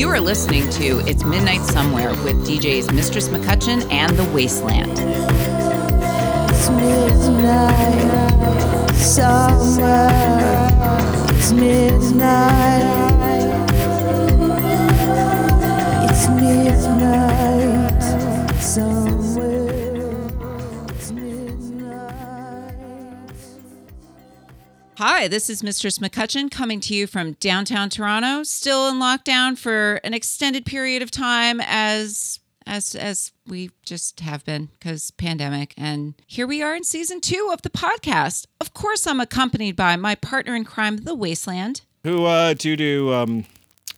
You are listening to It's Midnight Somewhere with DJs Mistress McCutcheon and The Wasteland. It's midnight somewhere. It's midnight. It's midnight somewhere. Hi, this is Mistress McCutcheon coming to you from downtown Toronto, still in lockdown for an extended period of time as as as we just have been because pandemic and here we are in season 2 of the podcast. Of course I'm accompanied by my partner in crime The Wasteland. who, uh, due to um,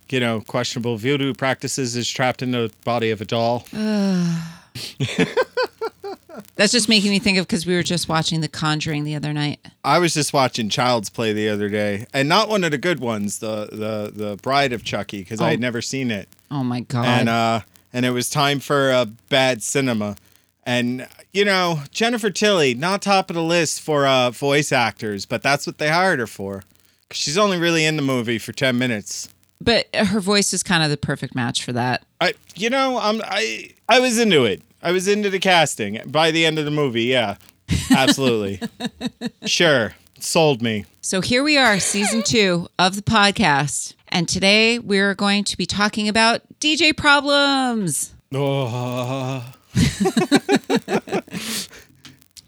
you know questionable voodoo practices, is trapped in the body of a doll. That's just making me think of because we were just watching The Conjuring the other night. I was just watching Child's Play the other day, and not one of the good ones, the the the Bride of Chucky, because I had Oh. never seen it, Oh my god. and uh, and it was time for a bad cinema, and you know Jennifer Tilly, not top of the list for uh, voice actors, but that's what they hired her for, 'Cause she's only really in the movie for ten minutes. but her voice is kind of the perfect match for that. I, you know, I'm, I, I was into it. I was into the casting by the end of the movie. Yeah, absolutely. sure, sold me. So here we are, season two of the podcast. And today we're going to be talking about DJ problems. Oh,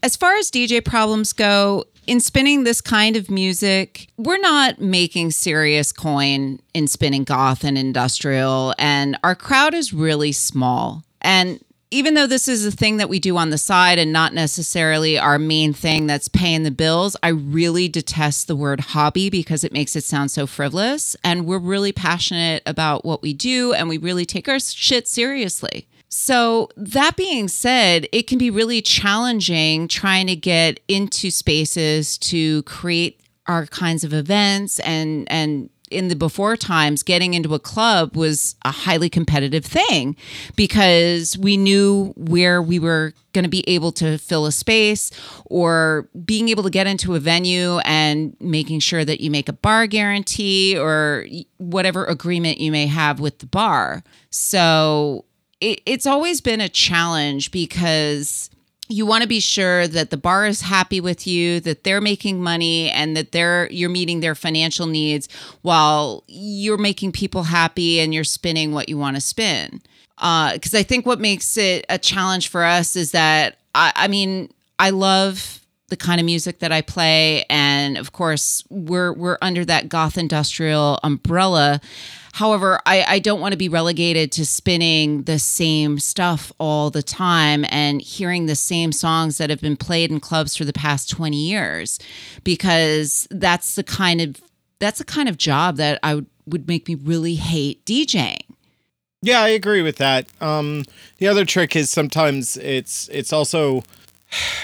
As far as DJ problems go, in spinning this kind of music, we're not making serious coin in spinning goth and industrial, and our crowd is really small. And even though this is a thing that we do on the side and not necessarily our main thing that's paying the bills, I really detest the word hobby because it makes it sound so frivolous. And we're really passionate about what we do and we really take our shit seriously. So, that being said, it can be really challenging trying to get into spaces to create our kinds of events and and in the before times getting into a club was a highly competitive thing because we knew where we were going to be able to fill a space or being able to get into a venue and making sure that you make a bar guarantee or whatever agreement you may have with the bar. So it, it's always been a challenge because you want to be sure that the bar is happy with you that they're making money and that they're you're meeting their financial needs while you're making people happy and you're spinning what you want to spin uh, because i think what makes it a challenge for us is that I, I mean i love the kind of music that I play, and of course, we're we're under that goth industrial umbrella. However, I, I don't want to be relegated to spinning the same stuff all the time and hearing the same songs that have been played in clubs for the past 20 years because that's the kind of that's the kind of job that I would, would make me really hate DJing. yeah, I agree with that. Um, the other trick is sometimes it's it's also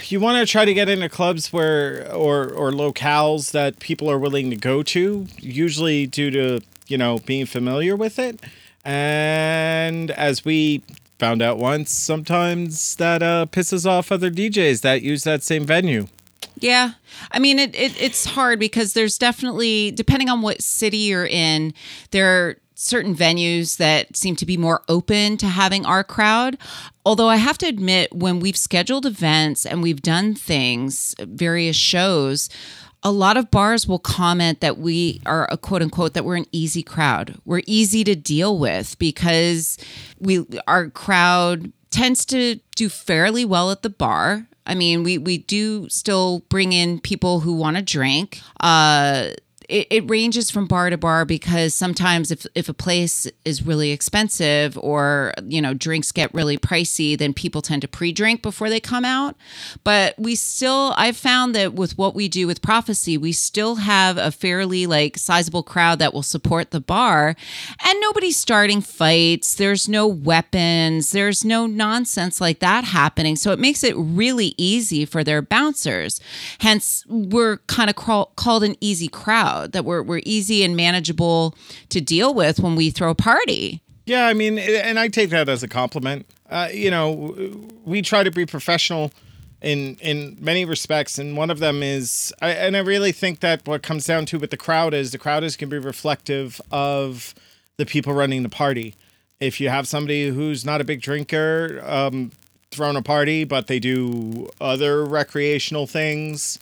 you want to try to get into clubs where or or locales that people are willing to go to, usually due to you know being familiar with it, and as we found out once, sometimes that uh, pisses off other DJs that use that same venue. Yeah. I mean, it, it it's hard because there's definitely, depending on what city you're in, there certain venues that seem to be more open to having our crowd. Although I have to admit, when we've scheduled events and we've done things, various shows, a lot of bars will comment that we are a quote unquote that we're an easy crowd. We're easy to deal with because we our crowd tends to do fairly well at the bar. I mean, we we do still bring in people who want to drink. Uh it, it ranges from bar to bar because sometimes if, if a place is really expensive or you know drinks get really pricey then people tend to pre-drink before they come out. But we still i've found that with what we do with prophecy we still have a fairly like sizable crowd that will support the bar. And nobody's starting fights. There's no weapons. There's no nonsense like that happening. So it makes it really easy for their bouncers. Hence we're kind of call, called an easy crowd that we're, we're easy and manageable to deal with when we throw a party Yeah, I mean, and I take that as a compliment. Uh, you know, we try to be professional in in many respects, and one of them is, I, and I really think that what comes down to with the crowd is the crowd is going to be reflective of the people running the party. If you have somebody who's not a big drinker, um, throwing a party, but they do other recreational things,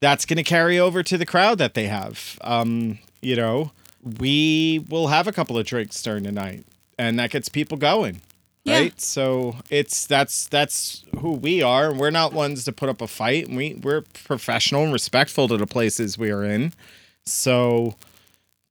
that's going to carry over to the crowd that they have. Um, you know, we will have a couple of drinks during the night, and that gets people going. Yeah. Right, so it's that's that's who we are, we're not ones to put up a fight. And we we're professional and respectful to the places we are in. So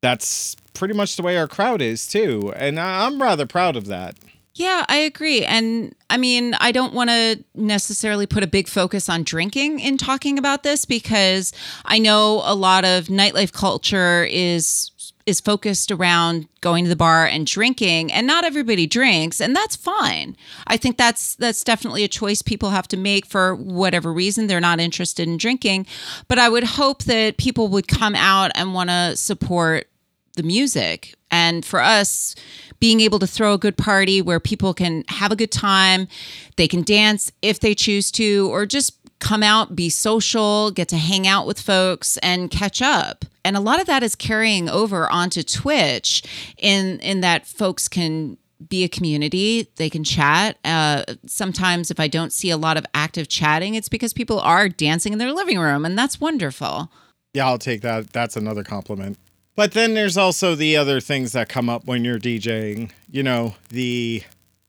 that's pretty much the way our crowd is too, and I'm rather proud of that. Yeah, I agree. And I mean, I don't want to necessarily put a big focus on drinking in talking about this because I know a lot of nightlife culture is is focused around going to the bar and drinking and not everybody drinks and that's fine. I think that's that's definitely a choice people have to make for whatever reason they're not interested in drinking, but I would hope that people would come out and want to support the music. And for us, being able to throw a good party where people can have a good time, they can dance if they choose to, or just come out, be social, get to hang out with folks and catch up. And a lot of that is carrying over onto Twitch in in that folks can be a community they can chat uh, sometimes if i don't see a lot of active chatting it's because people are dancing in their living room and that's wonderful Yeah, I'll take that. That's another compliment. But then there's also the other things that come up when you're DJing, you know, the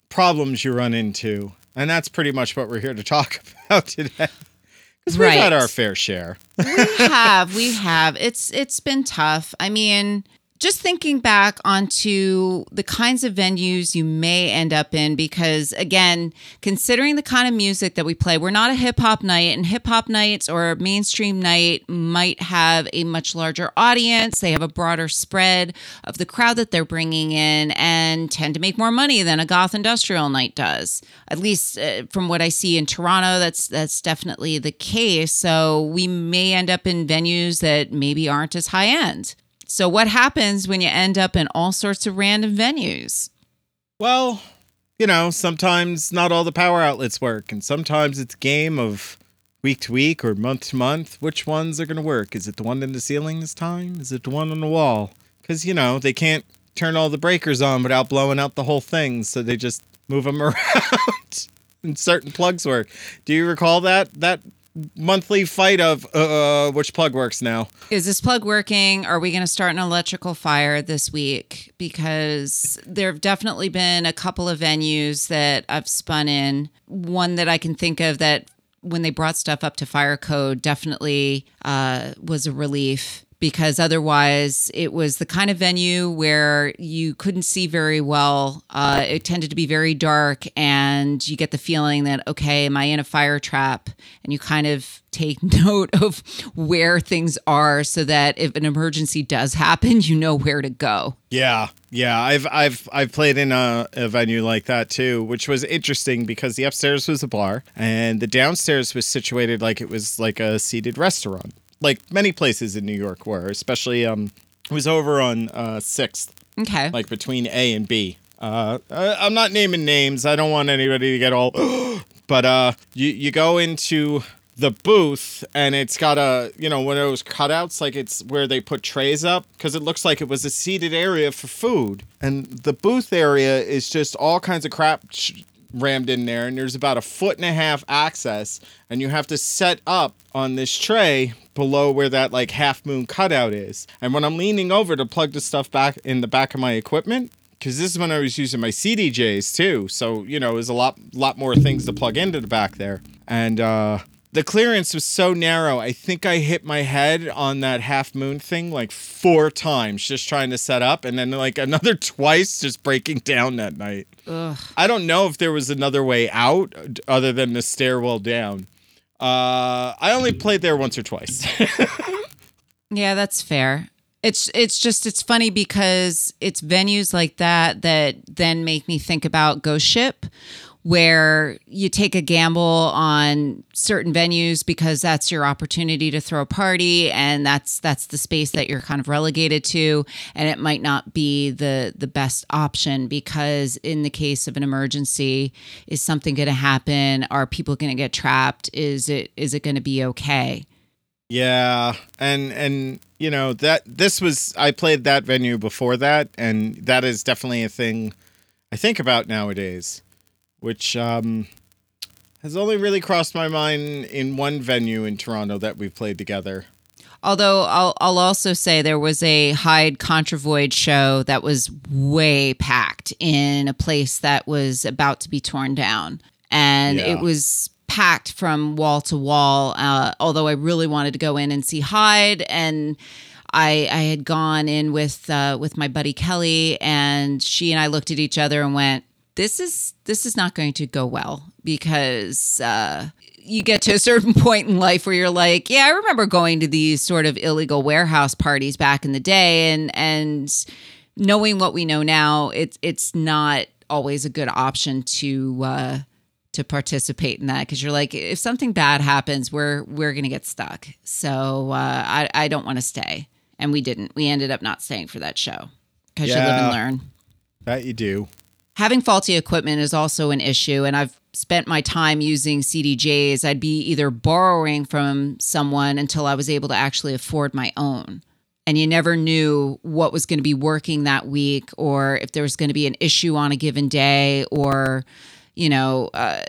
problems you run into. And that's pretty much what we're here to talk about today. Because we've had our fair share. we have we have it's it's been tough i mean just thinking back onto the kinds of venues you may end up in because again considering the kind of music that we play we're not a hip hop night and hip hop nights or mainstream night might have a much larger audience. They have a broader spread of the crowd that they're bringing in and tend to make more money than a goth industrial night does at least uh, from what i see in toronto that's that's definitely the case. So we may end up in venues that maybe aren't as high end so what happens when you end up in all sorts of random venues Well, you know, sometimes not all the power outlets work, and sometimes it's a game of week to week or month to month. Which ones are going to work? Is it the one in the ceiling this time? Is it the one on the wall? Because, you know, they can't turn all the breakers on without blowing out the whole thing, so they just move them around. and certain plugs work. Do you recall that? That monthly fight of uh which plug works now Is this plug working? Are we going to start an electrical fire this week? Because there have definitely been a couple of venues that I've spun in. One that I can think of that when they brought stuff up to fire code definitely uh, was a relief because otherwise it was the kind of venue where you couldn't see very well. Uh, it tended to be very dark, and you get the feeling that, okay, am I in a fire trap? And you kind of take note of where things are so that if an emergency does happen, you know where to go. Yeah, yeah. I've I've I've played in a, a venue like that too, which was interesting because the upstairs was a bar and the downstairs was situated like it was like a seated restaurant, like many places in New York were. Especially um, it was over on uh, Sixth, Okay. like between A and B. Uh, I, I'm not naming names. I don't want anybody to get all. but uh, you you go into the booth and it's got a you know one of those cutouts like it's where they put trays up because it looks like it was a seated area for food and the booth area is just all kinds of crap sh- rammed in there and there's about a foot and a half access and you have to set up on this tray below where that like half moon cutout is and when i'm leaning over to plug the stuff back in the back of my equipment because this is when I was using my CDJs too. So you know, there's a lot, lot more things to plug into the back there, and uh, the clearance was so narrow. I think I hit my head on that half moon thing like four times just trying to set up, and then like another twice just breaking down that night. Ugh. I don't know if there was another way out other than the stairwell down. Uh, I only played there once or twice. Yeah, that's fair. It's it's just it's funny because it's venues like that that then make me think about Ghost Ship where you take a gamble on certain venues because that's your opportunity to throw a party and that's that's the space that you're kind of relegated to. And it might not be the the best option because in the case of an emergency is something going to happen? Are people going to get trapped? Is it is it going to be okay? Yeah, and and you know that this was I played that venue before that, and that is definitely a thing I think about nowadays, which um, has only really crossed my mind in one venue in Toronto that we've played together. Although I'll, I'll also say there was a Hide Contra Void show that was way packed in a place that was about to be torn down. And Yeah. it was packed from wall to wall. Uh, although I really wanted to go in and see Hide. And I, I had gone in with uh, with my buddy Kelly, and she and I looked at each other and went, "This is this is not going to go well because uh, you get to a certain point in life where you're like, yeah, I remember going to these sort of illegal warehouse parties back in the day, and and knowing what we know now, it's it's not always a good option to uh, to participate in that because you're like, if something bad happens, we're we're gonna get stuck. So uh, I I don't want to stay, and we didn't. We ended up not staying for that show because you live and learn That you do. Having faulty equipment is also an issue and i've spent my time using cdjs i'd be either borrowing from someone until i was able to actually afford my own. And you never knew what was going to be working that week or if there was going to be an issue on a given day or you know uh,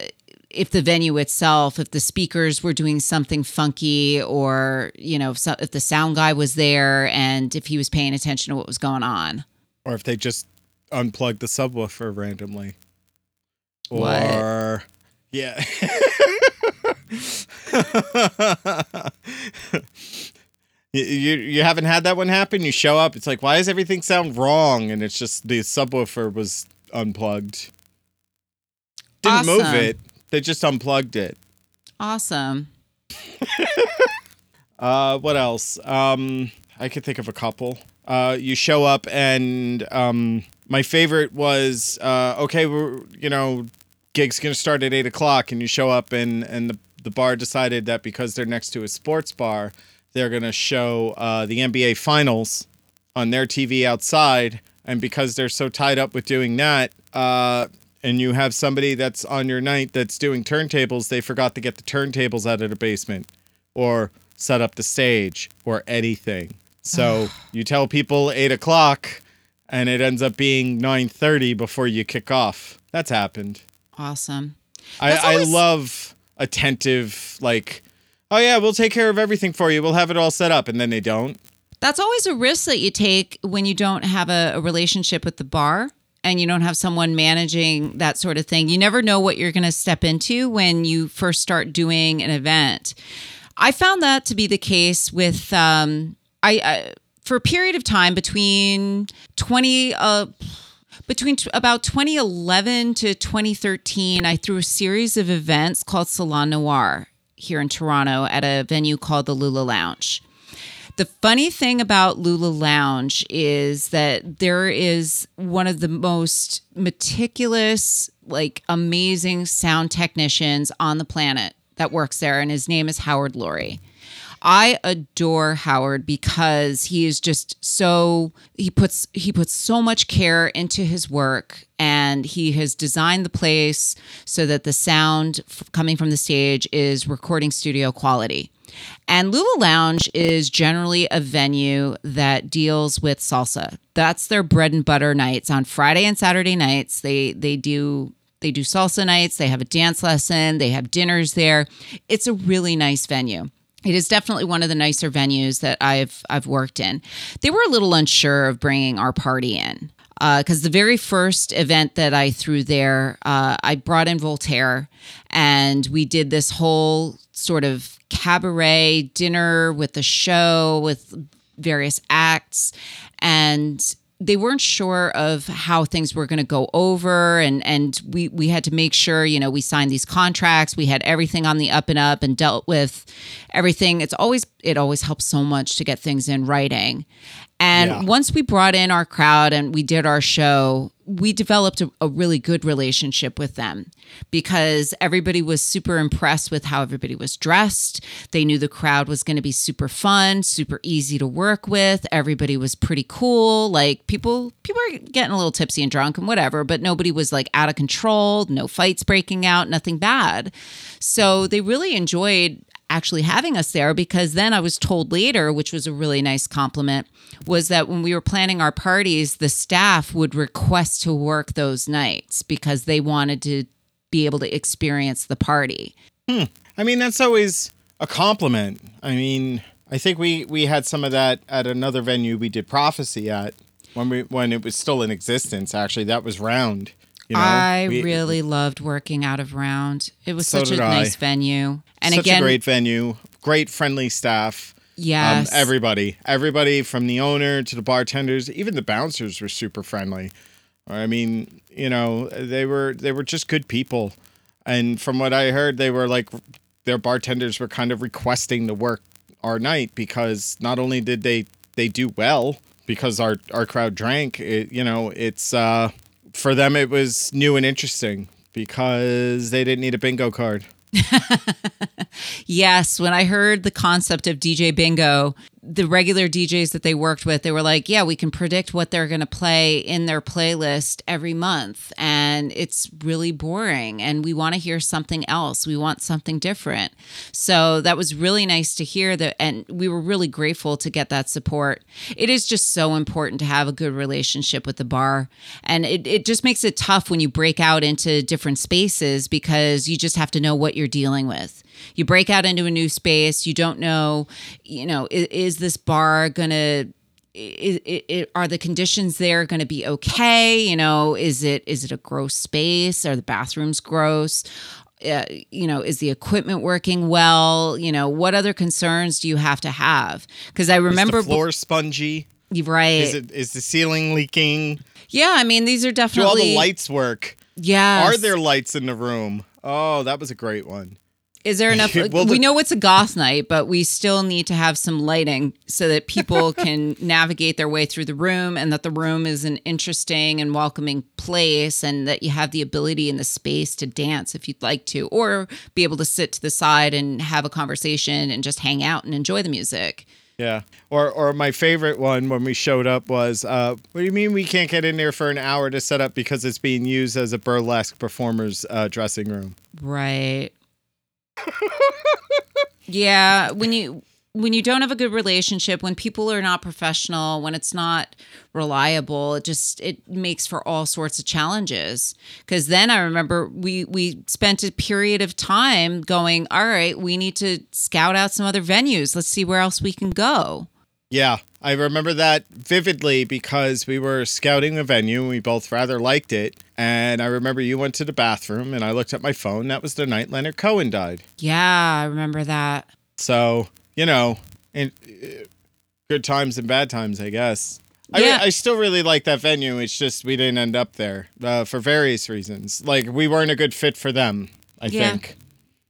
if the venue itself if the speakers were doing something funky or you know if, so, if the sound guy was there and if he was paying attention to what was going on. Or if they just unplug the subwoofer randomly. What? Or yeah. You, you you haven't had that one happen. You show up, it's like, why does everything sound wrong? And it's just the subwoofer was unplugged. Didn't move it. They just unplugged it. awesome Uh, what else? Um, I could think of a couple. Uh, you show up and um, my favorite was uh, okay. We're you know, gig's gonna start at eight o'clock, and you show up and and the the bar decided that because they're next to a sports bar, they're gonna show uh, the NBA finals on their TV outside, and because they're so tied up with doing that, uh, and you have somebody that's on your night that's doing turntables, they forgot to get the turntables out of the basement, or set up the stage, or anything. So you tell people eight o'clock, and it ends up being nine thirty before you kick off. That's happened. awesome That's I, always- I love attentive, like, oh yeah, we'll take care of everything for you. We'll have it all set up, and then they don't. That's always a risk that you take when you don't have a, a relationship with the bar and you don't have someone managing that sort of thing. You never know what you're going to step into when you first start doing an event. I found that to be the case with um, I, I for a period of time between 20 uh, between t- about 2011 to 2013 i threw a series of events called salon noir here in toronto at a venue called the lula lounge the funny thing about Lula Lounge is that there is one of the most meticulous, like amazing sound technicians on the planet that works there, and his name is Howard Laurie. I adore Howard because he is just so he puts he puts so much care into his work and he has designed the place so that the sound coming from the stage is recording studio quality. And Lula Lounge is generally a venue that deals with salsa. That's their bread and butter nights on Friday and Saturday nights. They they do they do salsa nights, they have a dance lesson, they have dinners there. It's a really nice venue. It is definitely one of the nicer venues that I've I've worked in. They were a little unsure of bringing our party in because the very first event that I threw there, uh, I brought in Voltaire, and we did this whole sort of cabaret dinner with the show with various acts, and they weren't sure of how things were going to go over and and we we had to make sure you know we signed these contracts we had everything on the up and up and dealt with everything. It's always it always helps so much to get things in writing and Yeah. once we brought in our crowd and we did our show we developed a, a really good relationship with them because everybody was super impressed with how everybody was dressed. They knew the crowd was going to be super fun, super easy to work with. Everybody was pretty cool. Like people people were getting a little tipsy and drunk and whatever, but nobody was like out of control, no fights breaking out, nothing bad. So they really enjoyed actually having us there because then I was told later, which was a really nice compliment, was that when we were planning our parties, the staff would request to work those nights because they wanted to be able to experience the party. Hmm. I mean, that's always a compliment. I mean, I think we we had some of that at another venue we did prophecy at when we when it was still in existence. Actually, that was round. You know, I We- really loved working out of Round. It was So such a nice venue. And such again, a great venue, great friendly staff. yes. Um, everybody, everybody from the owner to the bartenders, even the bouncers were super friendly. I mean, you know, they were they were just good people, and from what I heard, they were like their bartenders were kind of requesting to work our night because not only did they they do well because our our crowd drank, it you know, it's uh for them it was new and interesting because they didn't need a bingo card. Yes, when I heard the concept of DJ Bingo, the regular DJs that they worked with, they were like, "Yeah, we can predict what they're going to play in their playlist every month, and it's really boring and we want to hear something else. We want something different." So that was really nice to hear that and we were really grateful to get that support. It is just so important to have a good relationship with the bar, and it it just makes it tough when you break out into different spaces because you just have to know what you're dealing with you break out into a new space you don't know you know is, is this bar gonna are the conditions there going to be okay you know is it is it a gross space are the bathrooms gross uh, you know is the equipment working well you know what other concerns do you have to have because i remember Is the floor spongy? right Is it is the ceiling leaking? yeah i mean these are definitely. Do all the lights work? yeah Are there lights in the room? Oh, that was a great one. Is there enough? Well, we the- know it's a goth night, but we still need to have some lighting so that people can navigate their way through the room and that the room is an interesting and welcoming place and that you have the ability in the space to dance if you'd like to, or be able to sit to the side and have a conversation and just hang out and enjoy the music. Yeah. Or or my favorite one when we showed up was, uh, what do you mean we can't get in there for an hour to set up because it's being used as a burlesque performer's uh, dressing room? Right. Yeah, when you when you don't have a good relationship, when people are not professional, when it's not reliable, it just it makes for all sorts of challenges. Cuz then I remember we we spent a period of time going, "All right, we need to scout out some other venues. Let's see where else we can go." Yeah, I remember that vividly because we were scouting a venue and we both rather liked it. And I remember you went to the bathroom and I looked at my phone. That was the night Leonard Cohen died. Yeah, I remember that. So, you know, in, uh, good times and bad times, I guess. I, Yeah. I still really like that venue. It's just we didn't end up there uh, for various reasons. Like we weren't a good fit for them, I Yeah. think.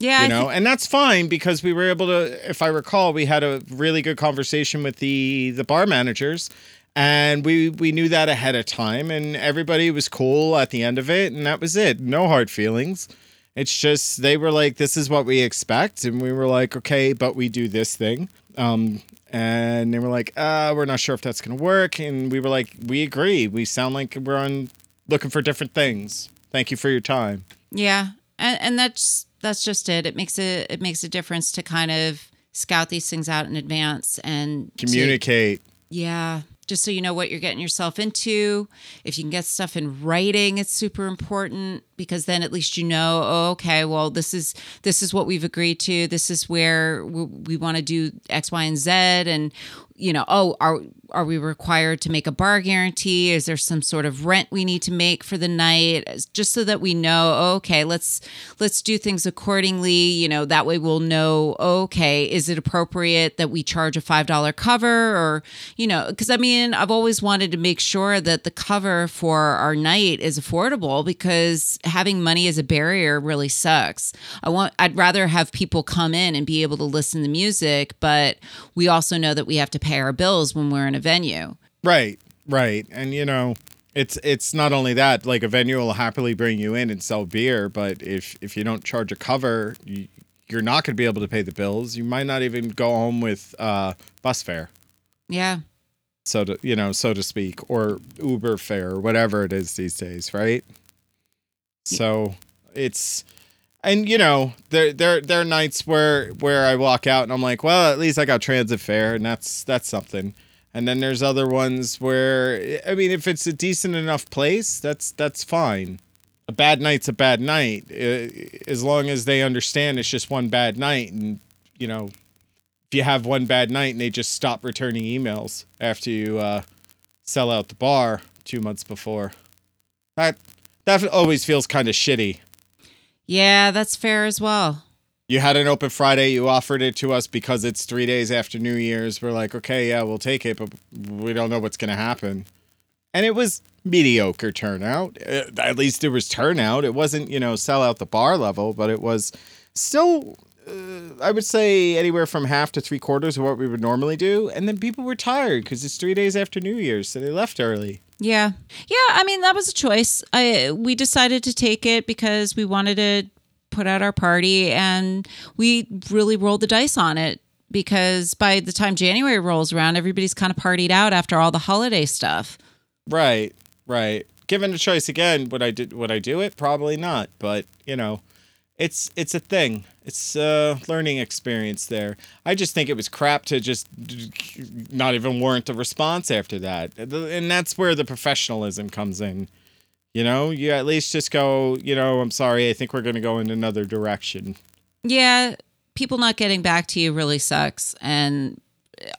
Yeah, You know, and that's fine because we were able to. If I recall, we had a really good conversation with the the bar managers, and we we knew that ahead of time, and everybody was cool at the end of it, and that was it. No hard feelings. It's just they were like, "This is what we expect," and we were like, "Okay, but we do this thing." Um, and they were like, "Uh, we're not sure if that's gonna work," and we were like, "We agree. We sound like we're on looking for different things. Thank you for your time." Yeah, and and that's that's just it. It makes a it makes a difference to kind of scout these things out in advance and to- Communicate. yeah, just so you know what you're getting yourself into. If you can get stuff in writing, it's super important because then at least you know, oh, okay, well, this is this is what we've agreed to. This is where we, we want to do X, Y, and Z, and you know, oh, are are we required to make a bar guarantee? Is there some sort of rent we need to make for the night? Just so that we know, okay, let's let's do things accordingly. You know, that way we'll know, okay, is it appropriate that we charge a five dollar cover, or you know, because I mean, I've always wanted to make sure that the cover for our night is affordable because having money as a barrier really sucks. I want, I'd rather have people come in and be able to listen to music, but we also know that we have to pay our bills when we're in a venue. Right, right. And you know, it's it's not only that, like a venue will happily bring you in and sell beer, but if if you don't charge a cover, you, you're not going to be able to pay the bills. You might not even go home with uh bus fare, Yeah. so to you know, so to speak, or Uber fare or whatever it is these days, right? So, it's and you know, there there there are nights where where I walk out and I'm like, well, at least I got transit fare, and that's that's something. And then there's other ones where I mean, if it's a decent enough place, that's that's fine. A bad night's a bad night, uh, as long as they understand it's just one bad night, and you know, if you have one bad night and they just stop returning emails after you uh, sell out the bar two months before, that that always feels kind of shitty. Yeah, that's fair as well. You had an open Friday. You offered it to us because it's three days after New Year's. We're like, okay, yeah, we'll take it, but we don't know what's going to happen. And it was mediocre turnout. Uh, At least there was turnout. It wasn't, you know, sell out the bar level, but it was still, uh, I would say, anywhere from half to three quarters of what we would normally do. And then people were tired because it's three days after New Year's, so they left early. Yeah. Yeah, I mean that was a choice. I we decided to take it because we wanted to put out our party and we really rolled the dice on it because by the time January rolls around everybody's kind of partied out after all the holiday stuff. Right, right. Given a choice again, would I do would I do it? Probably not. But you know, it's it's a thing. It's a learning experience there. I just think it was crap to just not even warrant a response after that, and that's where the professionalism comes in. You know, you at least just go. You know, I'm sorry. I think we're going to go in another direction. Yeah, people not getting back to you really sucks and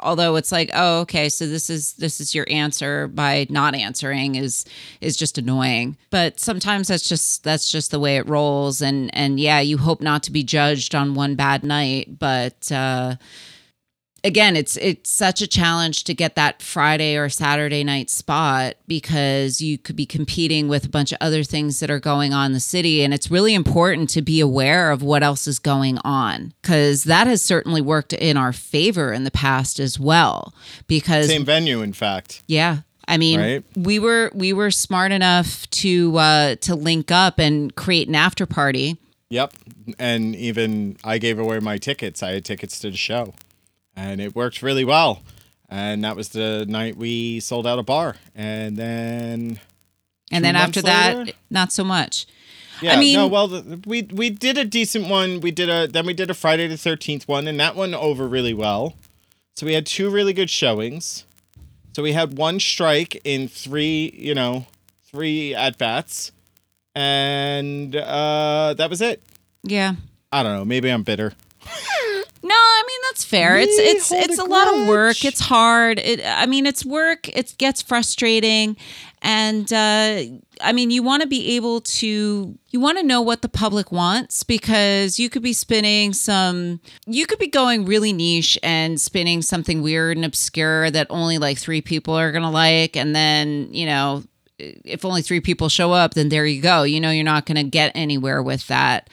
although it's like oh okay so this is this is your answer by not answering is is just annoying. But sometimes that's just that's just the way it rolls. And and yeah you hope not to be judged on one bad night but uh again it's it's such a challenge to get that friday or saturday night spot because you could be competing with a bunch of other things that are going on in the city and it's really important to be aware of what else is going on because that has certainly worked in our favor in the past as well because Same venue, in fact. yeah I mean, Right. we were we were smart enough to uh, to link up and create an after party. Yep. And even I gave away my tickets. I had tickets to the show. And it worked really well. And that was the night we sold out a bar. And then And then after that, not so much. yeah, mean- no, well, the, we we did a decent one. We did a then we did a Friday the 13th one and that one over really well. So we had two really good showings. So we had one strike in three, you know, three at bats. And uh that was it. Yeah. I don't know, maybe I'm bitter. No, I mean that's fair. It's We it's hold it's a a lot of work. It's hard. It I mean it's work. It gets frustrating, and uh, I mean you want to be able to you want to know what the public wants because you could be spinning some you could be going really niche and spinning something weird and obscure that only like three people are gonna like, and then you know if only three people show up, then there you go. You know you're not gonna get anywhere with that.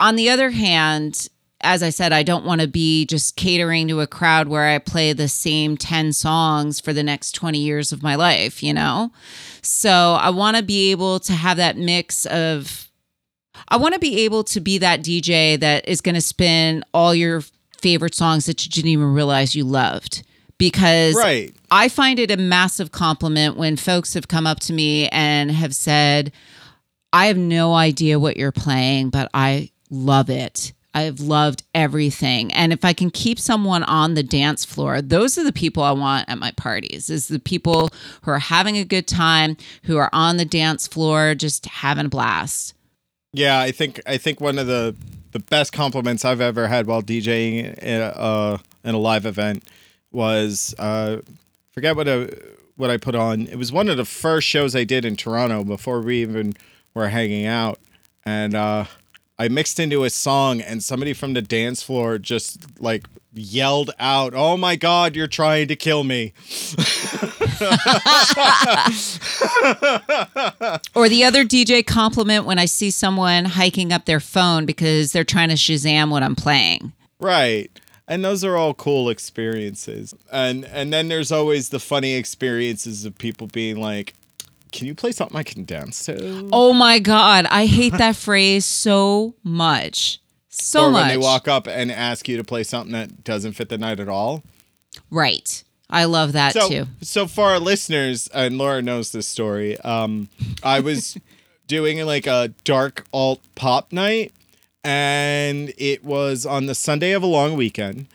On the other hand, as I said, I don't want to be just catering to a crowd where I play the same 10 songs for the next 20 years of my life, you know? So I want to be able to have that mix of, I want to be able to be that DJ that is going to spin all your favorite songs that you didn't even realize you loved. Because Right. I find it a massive compliment when folks have come up to me and have said, I have no idea what you're playing, but I love it. I've loved everything. And if I can keep someone on the dance floor, those are the people I want at my parties. Is the people who are having a good time, who are on the dance floor just having a blast. Yeah, I think I think one of the the best compliments I've ever had while DJing in a, uh, in a live event was uh, forget what a, what I put on. It was one of the first shows I did in Toronto before we even were hanging out, and uh, I mixed into a song, and somebody from the dance floor just like yelled out, "Oh my God, you're trying to kill me!" Or the other DJ compliment when I see someone hiking up their phone because they're trying to Shazam what I'm playing. Right. And those are all cool experiences. And and then there's always the funny experiences of people being like, "Can you play something I can dance to?" Oh my God. I hate that phrase so much. So or much. when they walk up and ask you to play something that doesn't fit the night at all. Right. I love that So too. so for our listeners, and Laura knows this story. Um, I was doing like a dark alt pop night, and it was on the Sunday of a long weekend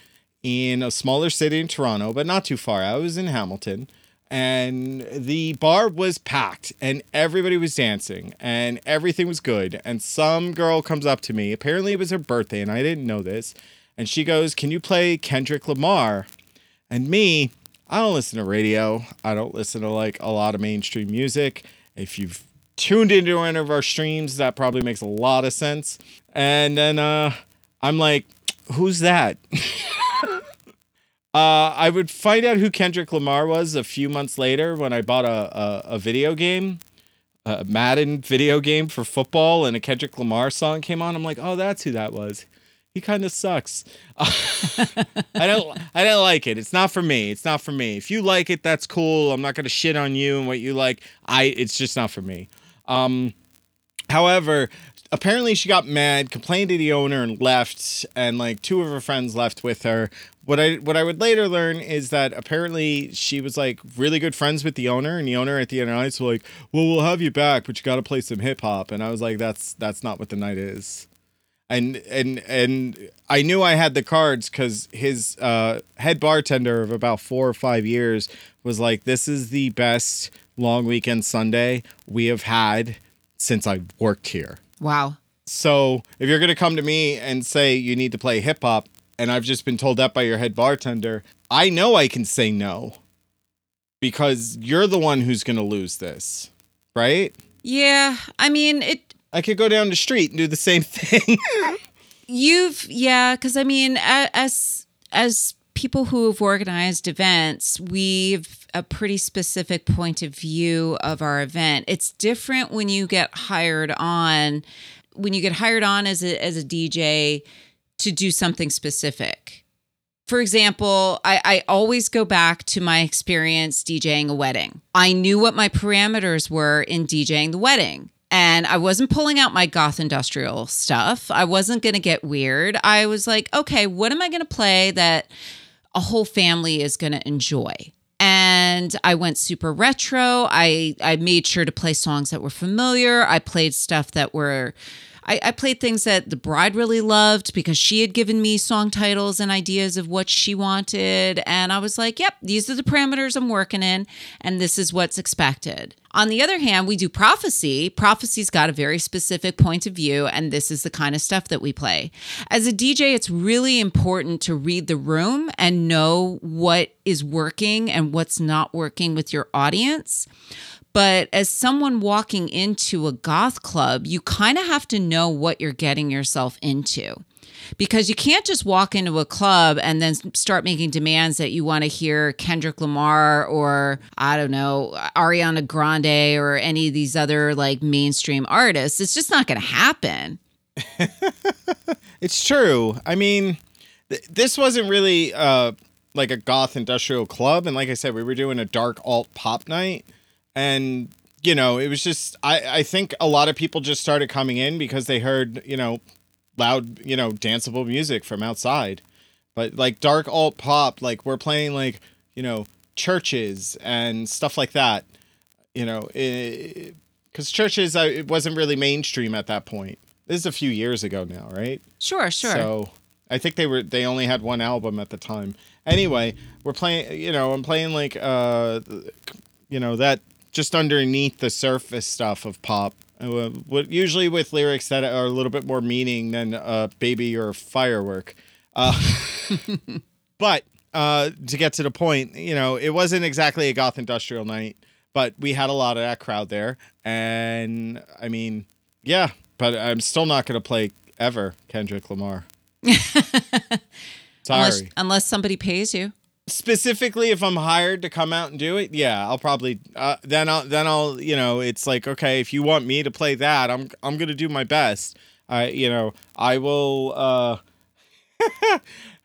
in a smaller city in Toronto, but not too far. I was in Hamilton, and the bar was packed, and everybody was dancing, and everything was good. And some girl comes up to me. Apparently, it was her birthday, and I didn't know this. And she goes, "Can you play Kendrick Lamar?" And me, I don't listen to radio. I don't listen to like a lot of mainstream music. If you've tuned into one of our streams, that probably makes a lot of sense. And then uh, I'm like, who's that? uh, I would find out who Kendrick Lamar was a few months later when I bought a, a, a video game, a Madden video game for football, and a Kendrick Lamar song came on. I'm like, oh, that's who that was. He kind of sucks. I don't I don't like it. It's not for me. It's not for me. If you like it, that's cool. I'm not gonna shit on you and what you like. I it's just not for me. Um however, apparently she got mad, complained to the owner and left, and like two of her friends left with her. What I what I would later learn is that apparently she was like really good friends with the owner, and the owner at the end of the night was like, Well, we'll have you back, but you gotta play some hip hop. And I was like, That's that's not what the night is and and and I knew I had the cards because his uh, head bartender of about four or five years was like, "This is the best long weekend Sunday we have had since I worked here." Wow. So if you're gonna come to me and say you need to play hip hop, and I've just been told that by your head bartender, I know I can say no because you're the one who's gonna lose this, right? Yeah. I mean, it I could go down the street and do the same thing. You've yeah, because I mean, as as people who have organized events, we've a pretty specific point of view of our event. It's different when you get hired on, when you get hired on as a as a DJ to do something specific. For example, I, I always go back to my experience DJing a wedding. I knew what my parameters were in DJing the wedding. And I wasn't pulling out my goth industrial stuff. I wasn't going to get weird. I was like, okay, what am I going to play that a whole family is going to enjoy? And I went super retro. I I made sure to play songs that were familiar. I played stuff that were I, I played things that the bride really loved because she had given me song titles and ideas of what she wanted. And I was like, yep, these are the parameters I'm working in, and this is what's expected. On the other hand, we do prophecy. Prophecy's got a very specific point of view, and this is the kind of stuff that we play. As a DJ, it's really important to read the room and know what is working and what's not working with your audience. But as someone walking into a goth club, you kind of have to know what you're getting yourself into. Because you can't just walk into a club and then start making demands that you want to hear Kendrick Lamar or, I don't know, Ariana Grande or any of these other like mainstream artists. It's just not going to happen. It's true. I mean, th- this wasn't really uh, like a goth industrial club, and like I said, we were doing a dark alt pop night, and you know, it was just I I think a lot of people just started coming in because they heard you know loud you know danceable music from outside, but like dark alt pop, like we're playing like you know CHVRCHES and stuff like that, you know, because CHVRCHES I, it wasn't really mainstream at that point. This is a few years ago now, right? Sure, sure. So I think they were they only had one album at the time. Anyway, we're playing. You know, I'm playing like uh, you know that just underneath the surface stuff of pop. Uh, what usually with lyrics that are a little bit more meaning than uh, "baby" or "firework." Uh, but uh, to get to the point, you know, it wasn't exactly a goth industrial night, but we had a lot of that crowd there, and I mean, yeah. But I'm still not going to play ever Kendrick Lamar. Sorry. unless, unless somebody pays you. Specifically, if I'm hired to come out and do it, yeah, I'll probably uh, then I'll then I'll you know it's like okay, if you want me to play that, I'm I'm gonna do my best. I you know I will. uh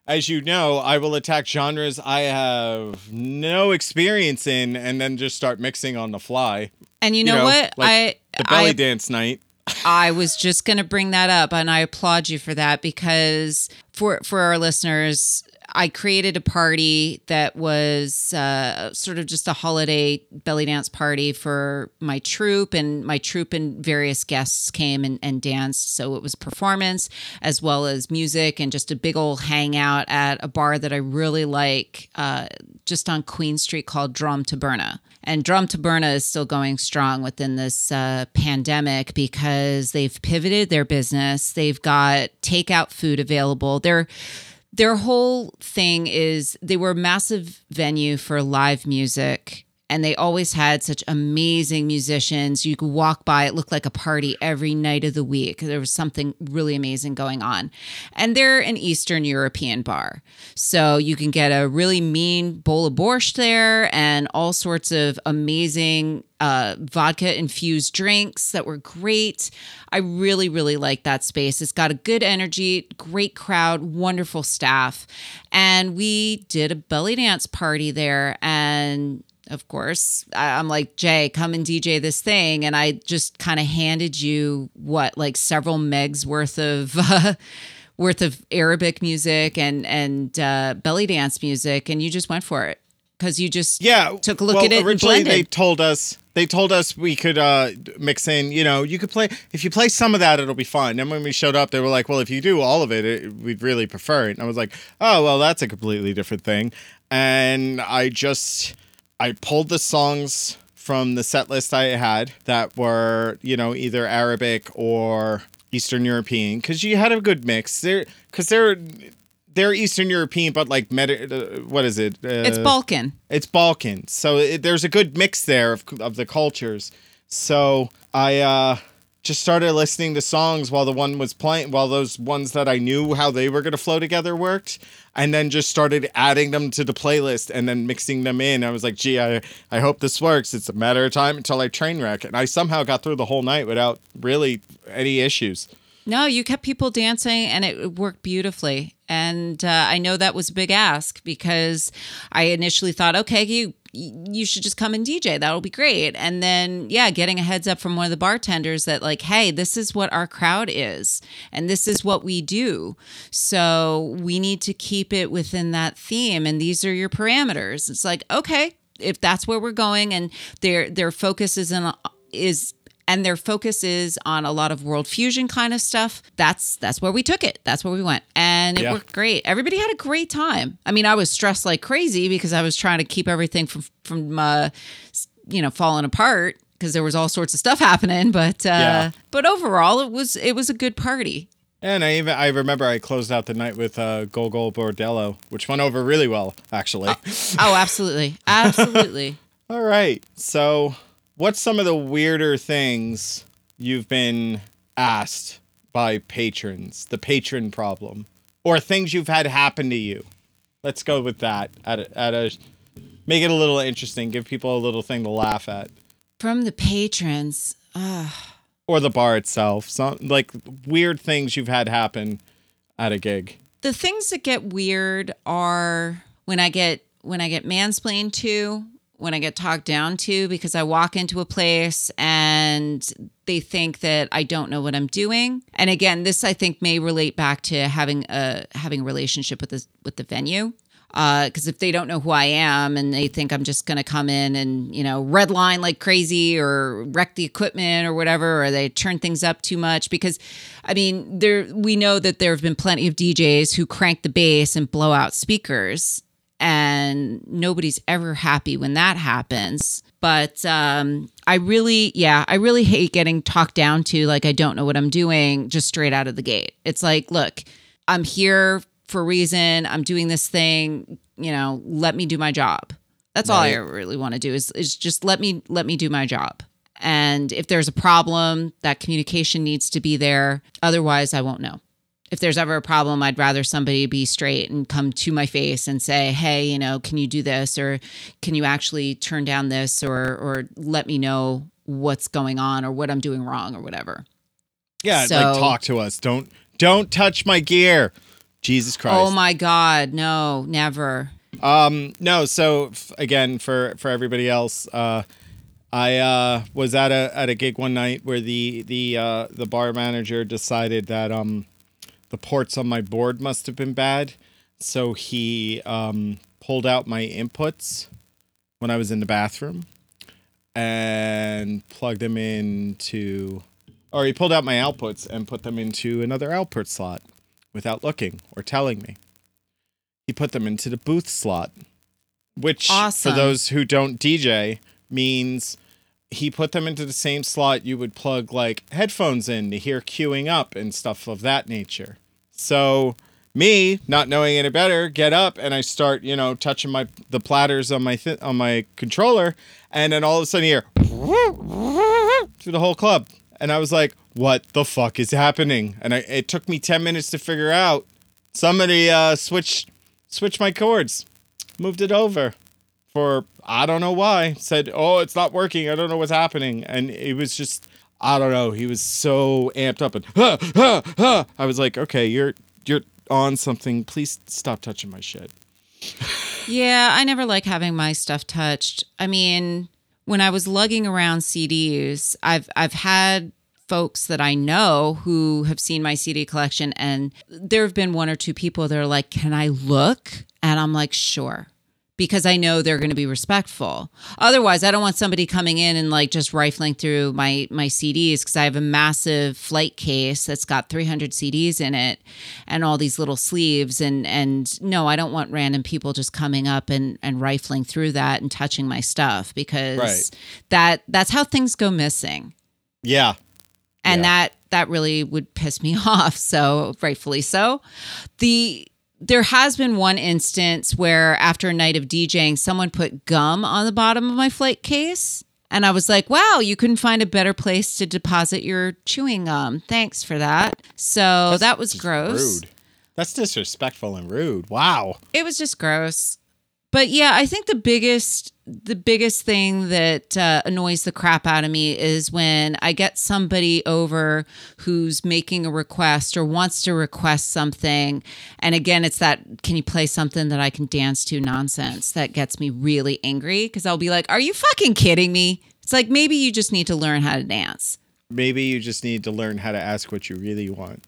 As you know, I will attack genres I have no experience in, and then just start mixing on the fly. And you know, what? like the belly I dance night. I was just going to bring that up, and I applaud you for that because for for our listeners, I created a party that was uh, sort of just a holiday belly dance party for my troupe, and my troupe and various guests came and, and danced. So it was performance as well as music, and just a big old hangout at a bar that I really like, uh, just on Queen Street called Drom Taberna. And Drom Taberna is still going strong within this uh, pandemic because they've pivoted their business. They've got takeout food available. They're their whole thing is they were a massive venue for live music and they always had such amazing musicians. You could walk by, it looked like a party every night of the week. There was something really amazing going on. And they're an Eastern European bar. So you can get a really mean bowl of borscht there and all sorts of amazing uh, vodka infused drinks that were great. I really, really like that space. It's got a good energy, great crowd, wonderful staff. And we did a belly dance party there. And of course, I- I'm like, Jay, come and DJ this thing. And I just kind of handed you what, like several megs worth of. Uh, worth of Arabic music and and uh, belly dance music, and you just went for it because you just Yeah, took a look well, at it and Originally, they told us they told us we could uh, mix in. You know, you could play if you play some of that, it'll be fine And when we showed up, they were like, "Well, if you do all of it, it we'd really prefer it." And I was like, "Oh, well, that's a completely different thing." And I just I pulled the songs from the set list I had that were you know either Arabic or Eastern European because you had a good mix there because they're they're Eastern European, but like Medi- uh, what is it? Uh, it's Balkan. it's Balkan, so it, there's a good mix there of, of the cultures. So I uh, just started listening to songs while the one was playing, while those ones that I knew how they were gonna flow together worked, and then just started adding them to the playlist and then mixing them in. I was like, gee, I I hope this works. It's a matter of time until I train wreck, and I somehow got through the whole night without really any issues. No, you kept people dancing and it worked beautifully. And uh, I know that was a big ask because I initially thought, okay, you you should just come and DJ. That'll be great. And then, yeah, getting a heads up from one of the bartenders that, like, hey, this is what our crowd is and this is what we do. So we need to keep it within that theme. And these are your parameters. It's like, okay, if that's where we're going and their their focus is in is and their focus is on a lot of world fusion kind of stuff. That's that's where we took it. That's where we went. And it Yeah. worked great. Everybody had a great time. I mean i was stressed like crazy because i was trying to keep everything from from uh you know falling apart because there was all sorts of stuff happening. But uh Yeah. but overall it was it was a good party. And I even I remember I closed out the night with uh, Gogol Bordello, which went over really well, actually. oh absolutely. Absolutely. All right. So, what's some of the weirder things you've been asked by patrons? The patron problem, or things you've had happen to you? Let's go with that. At a, at a make it a little interesting. Give people a little thing to laugh at, from the patrons or the bar itself. Some like weird things you've had happen at a gig. the things that get weird are when I get when I get mansplained to, when I get talked down to because I walk into a place and they think that I don't know what I'm doing. And again, this I think may relate back to having a having a relationship with the with the venue. Uh, because if they don't know who I am and they think I'm just going to come in and you know red line like crazy or wreck the equipment or whatever, or they turn things up too much. Because I mean, there we know that there have been plenty of DJs who crank the bass and blow out speakers, and nobody's ever happy when that happens. But um, I really, yeah, I really hate getting talked down to like I don't know what I'm doing just straight out of the gate. It's like, look, I'm here for a reason. I'm doing this thing. You know, let me do my job. That's all I really want to do is is just let me let me do my job. And if there's a problem, that communication needs to be there. Otherwise, I won't know. If there's ever a problem, I'd rather somebody be straight and come to my face and say, "Hey, you know, can you do this or can you actually turn down this or or let me know what's going on or what I'm doing wrong or whatever." Yeah, like talk to us. Don't don't touch my gear. Jesus Christ. Oh my god, no, never. Um, no. So f- again, for for everybody else, uh, I uh, was at a at a gig one night where the the uh, the bar manager decided that um, the ports on my board must have been bad. So he um, pulled out my inputs when I was in the bathroom and plugged them into, or he pulled out my outputs and put them into another output slot without looking or telling me. He put them into the booth slot, which Awesome. for those who don't DJ means he put them into the same slot you would plug like headphones in to hear queuing up and stuff of that nature. So me, not knowing any better, get up and I start, you know, touching my the platters on my th- on my controller, and then all of a sudden you hear through the whole club, and I was like, "What the fuck is happening?" And I, it took me ten minutes to figure out. Somebody uh, switched switched my chords, moved it over for I don't know why. Said, "Oh, it's not working. I don't know what's happening." And it was just I don't know. He was so amped up and. I was like, "Okay, you're you're on something. Please stop touching my shit." Yeah, I never like having my stuff touched. I mean, when I was lugging around CDs, I've I've had folks that I know who have seen my CD collection and there have been one or two people that are like, "Can I look?" And I'm like, "Sure." Because I know they're going to be respectful. Otherwise, I don't want somebody coming in and like just rifling through my my CDs because I have a massive flight case that's got 300 CDs in it and all these little sleeves and and no, I don't want random people just coming up and and rifling through that and touching my stuff because Right. that that's how things go missing Yeah, and Yeah. that that really would piss me off so rightfully so the there has been one instance where after a night of DJing someone put gum on the bottom of my flight case and I was like, "Wow, you couldn't find a better place to deposit your chewing gum. Thanks for that." So that was gross. Rude. That's disrespectful and rude. Wow. it was just gross but yeah i think the biggest the biggest thing that uh, annoys the crap out of me is when i get somebody over who's making a request or wants to request something and again it's that can you play something that i can dance to nonsense that gets me really angry because i'll be like are you fucking kidding me it's like maybe you just need to learn how to dance Maybe you just need to learn how to ask what you really want.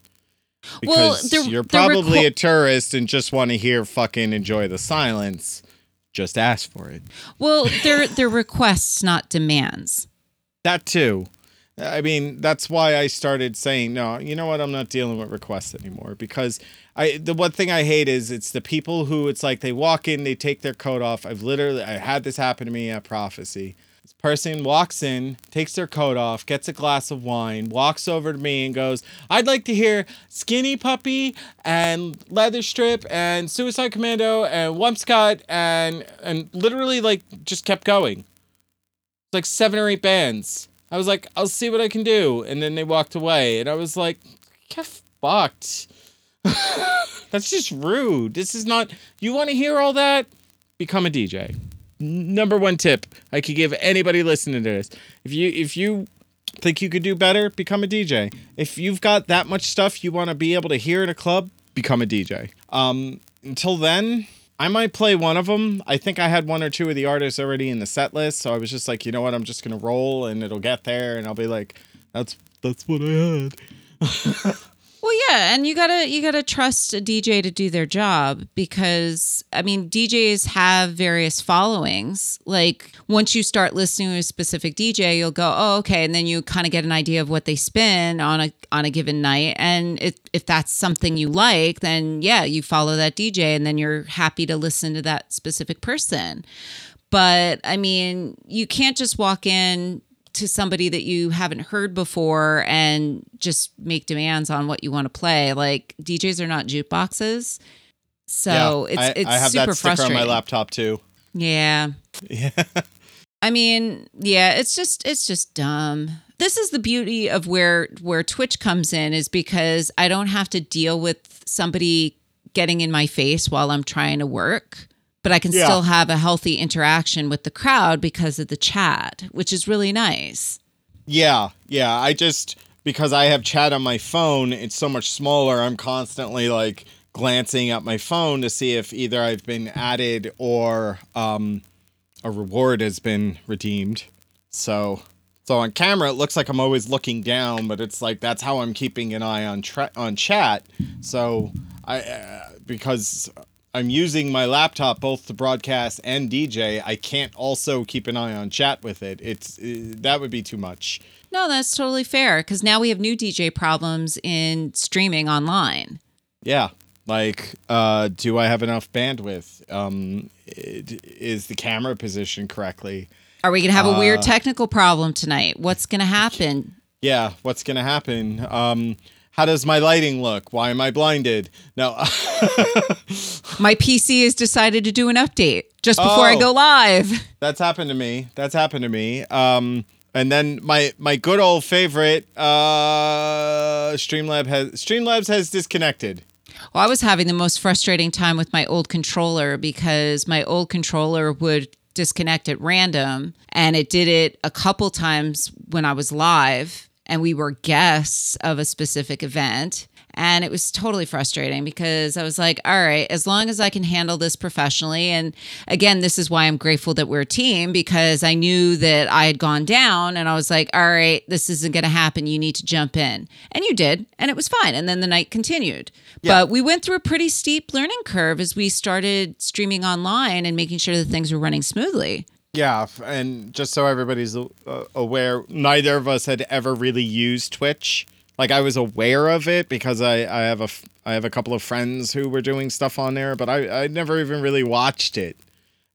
Well, Because the- you're probably requ- a tourist and just want to hear fucking enjoy the silence. Just ask for it. well they're they're requests not demands That too. I mean, that's why I started saying, no, you know what? I'm not dealing with requests anymore because I the one thing I hate is it's the people who it's like they walk in, they take their coat off. I've literally I had this happen to me at Prophecy. Person walks in, takes their coat off, gets a glass of wine, walks over to me and goes, "I'd like to hear Skinny Puppy and Leather Strip and Suicide Commando and Wumpscut and and literally like just kept going It's like seven or eight bands. I was like, I'll see what I can do. And then they walked away. And I was like, get fucked. That's just rude. This is not, you want to hear all that? Become a DJ. Number one tip I could give anybody listening to this. If you, if you, Think you could do better? Become a DJ. If you've got that much stuff you want to be able to hear in a club, become a DJ. Um, until then, I might play one of them. I think I had one or two of the artists already in the set list, so I was just like, you know what, I'm just gonna roll and it'll get there, and I'll be like, that's that's what I had. Well, yeah, and you gotta you gotta trust a DJ to do their job because I mean DJs have various followings. Like once you start listening to a specific DJ, you'll go, oh, okay, and then you kind of get an idea of what they spin on a on a given night. And if if that's something you like, then yeah, you follow that DJ, and then you're happy to listen to that specific person. But I mean, you can't just walk in to somebody that you haven't heard before and just make demands on what you want to play. Like DJs are not jukeboxes. So it's I, it's I have super that sticker on frustrating. my laptop too. Yeah. Yeah. I mean, yeah, it's just it's just dumb. This is the beauty of where where Twitch comes in is because I don't have to deal with somebody getting in my face while I'm trying to work, but I can Yeah. still have a healthy interaction with the crowd because of the chat, which is really nice. Yeah, yeah. I just because I have chat on my phone, it's so much smaller. I'm constantly like glancing at my phone to see if either I've been added or um, a reward has been redeemed. So, so on camera, it looks like I'm always looking down, but it's like that's how I'm keeping an eye on tra- on chat. So I uh, because I'm using my laptop both to broadcast and DJ, I can't also keep an eye on chat with it. It's uh, that would be too much. No, that's totally fair because now we have new DJ problems in streaming online. Yeah. Like, uh, do I have enough bandwidth? Um, is the camera positioned correctly? Are we going to have a Uh, weird technical problem tonight? What's going to happen? Yeah, what's gonna happen? Um, how does my lighting look? Why am I blinded? No, My PC has decided to do an update just before I Oh. go live. that's happened to me. That's happened to me. Um, and then my my good old favorite, uh, Streamlab has Streamlabs has disconnected. Well, I was having the most frustrating time with my old controller because my old controller would disconnect at random and it did it a couple times when I was live and we were guests of a specific event. And it was totally frustrating because I was like, all right, as long as I can handle this professionally. And again, this is why I'm grateful that we're a team because I knew that I had gone down and I was like, all right, this isn't going to happen. You need to jump in. And you did. And it was fine. And then the night continued. Yeah. But we went through a pretty steep learning curve as we started streaming online and making sure that things were running smoothly. Yeah, and just so everybody's uh, aware, neither of us had ever really used Twitch. Like I was aware of it because I, I have a I have a couple of friends who were doing stuff on there, but I I never even really watched it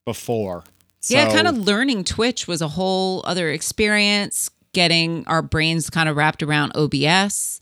before. yeah, kind of learning Twitch was a whole other experience, getting our brains kind of wrapped around OBS.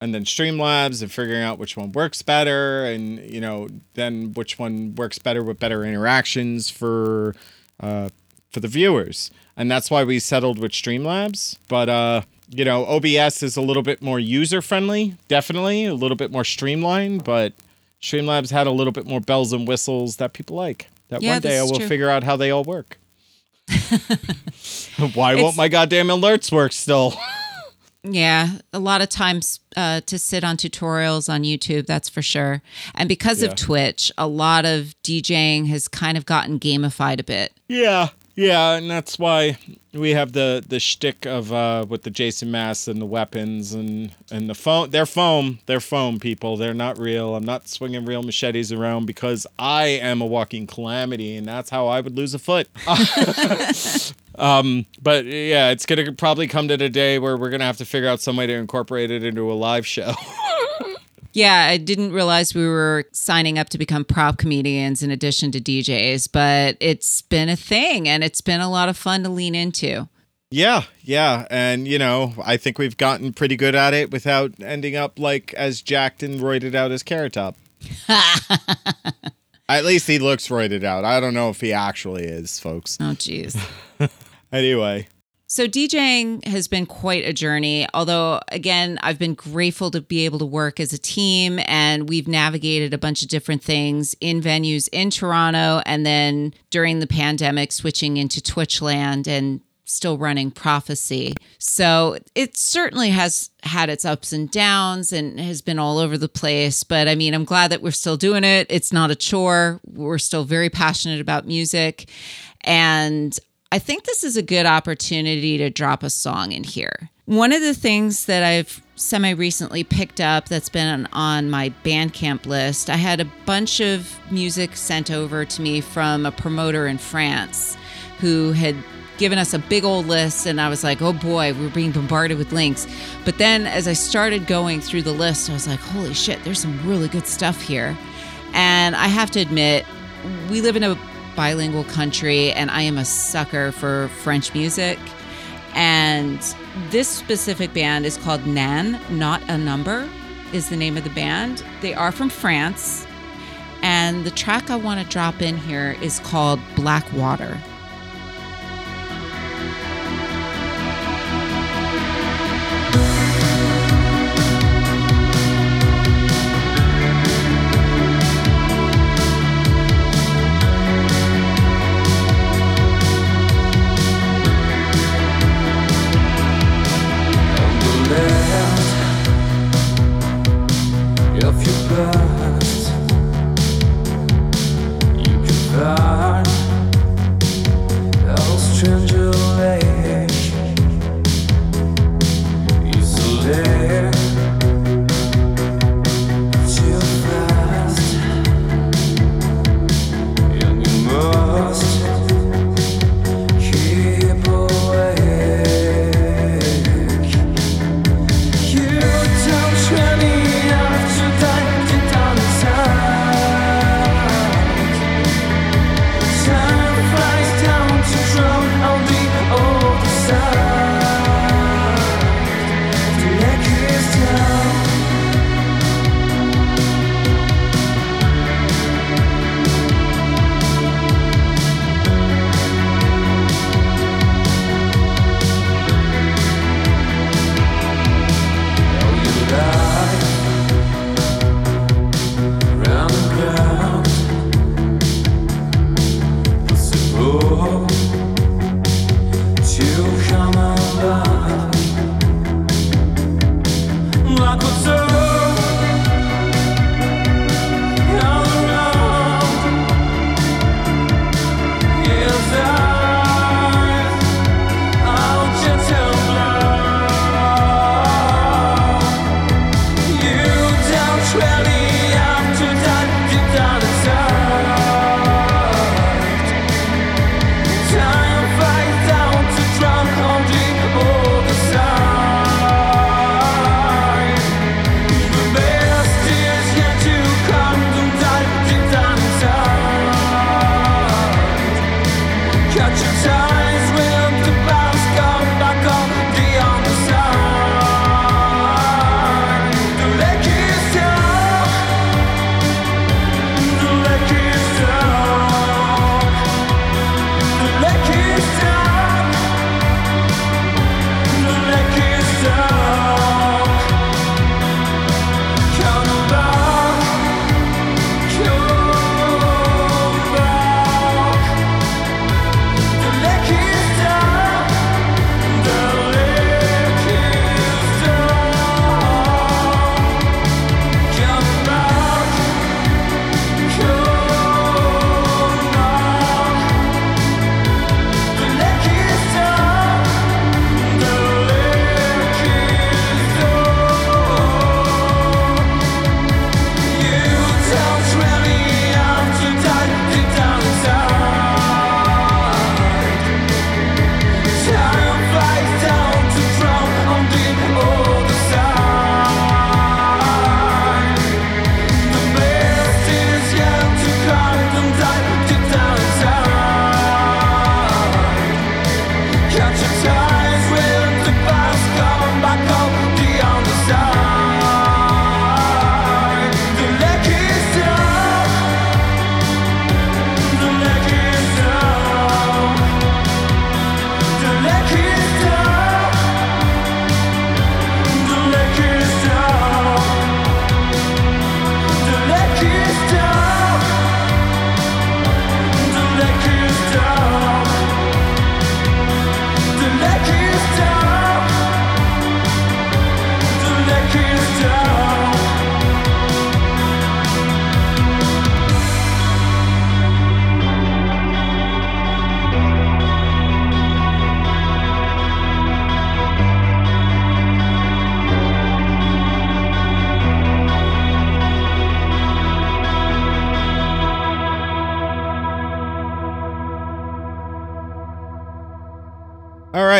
and then Streamlabs and figuring out which one works better, and you know, then which one works better with better interactions for uh, for the viewers, and that's why we settled with Streamlabs. But uh, you know, OBS is a little bit more user friendly, definitely a little bit more streamlined, but Streamlabs had a little bit more bells and whistles that people like. That Yeah, one day I will true. figure out how they all work. Why It's- won't my goddamn alerts work still? Yeah, a lot of times uh, to sit on tutorials on YouTube, that's for sure. And because Yeah. of Twitch, a lot of DJing has kind of gotten gamified a bit. Yeah, yeah, and that's why we have the the shtick of uh with the Jason Mass and the weapons and and the foam. They're foam. They're foam people. They're not real. I'm not swinging real machetes around because I am a walking calamity, and that's how I would lose a foot. um, but yeah, it's gonna probably come to the day where we're gonna have to figure out some way to incorporate it into a live show. Yeah, I didn't realize we were signing up to become prop comedians in addition to DJs, but it's been a thing and it's been a lot of fun to lean into. Yeah, yeah, and you know, I think we've gotten pretty good at it without ending up like as jacked and roided out as Carrot Top. at least he looks roided out. I don't know if he actually is, folks. Oh, geez. Anyway, So DJing has been quite a journey. Although again, I've been grateful to be able to work as a team and we've navigated a bunch of different things in venues in Toronto and then during the pandemic switching into Twitchland and still running prophecy. So it certainly has had its ups and downs and has been all over the place, but I mean, I'm glad that we're still doing it. It's not a chore. We're still very passionate about music and I think this is a good opportunity to drop a song in here. One of the things that I've semi recently picked up that's been on my Bandcamp list, I had a bunch of music sent over to me from a promoter in France who had given us a big old list and I was like, "Oh boy, we're being bombarded with links." But then as I started going through the list, I was like, "Holy shit, there's some really good stuff here." And I have to admit, we live in a bilingual country and I am a sucker for French music. And this specific band is called Nan, Not a Number, is the name of the band. They are from France. And the track I want to drop in here is called Black Water.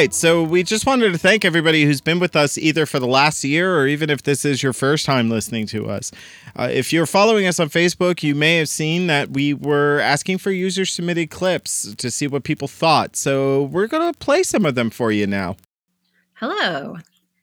Right, so we just wanted to thank everybody who's been with us either for the last year or even if this is your first time listening to us. Uh, if you're following us on Facebook, you may have seen that we were asking for user submitted clips to see what people thought. So we're going to play some of them for you now. Hello,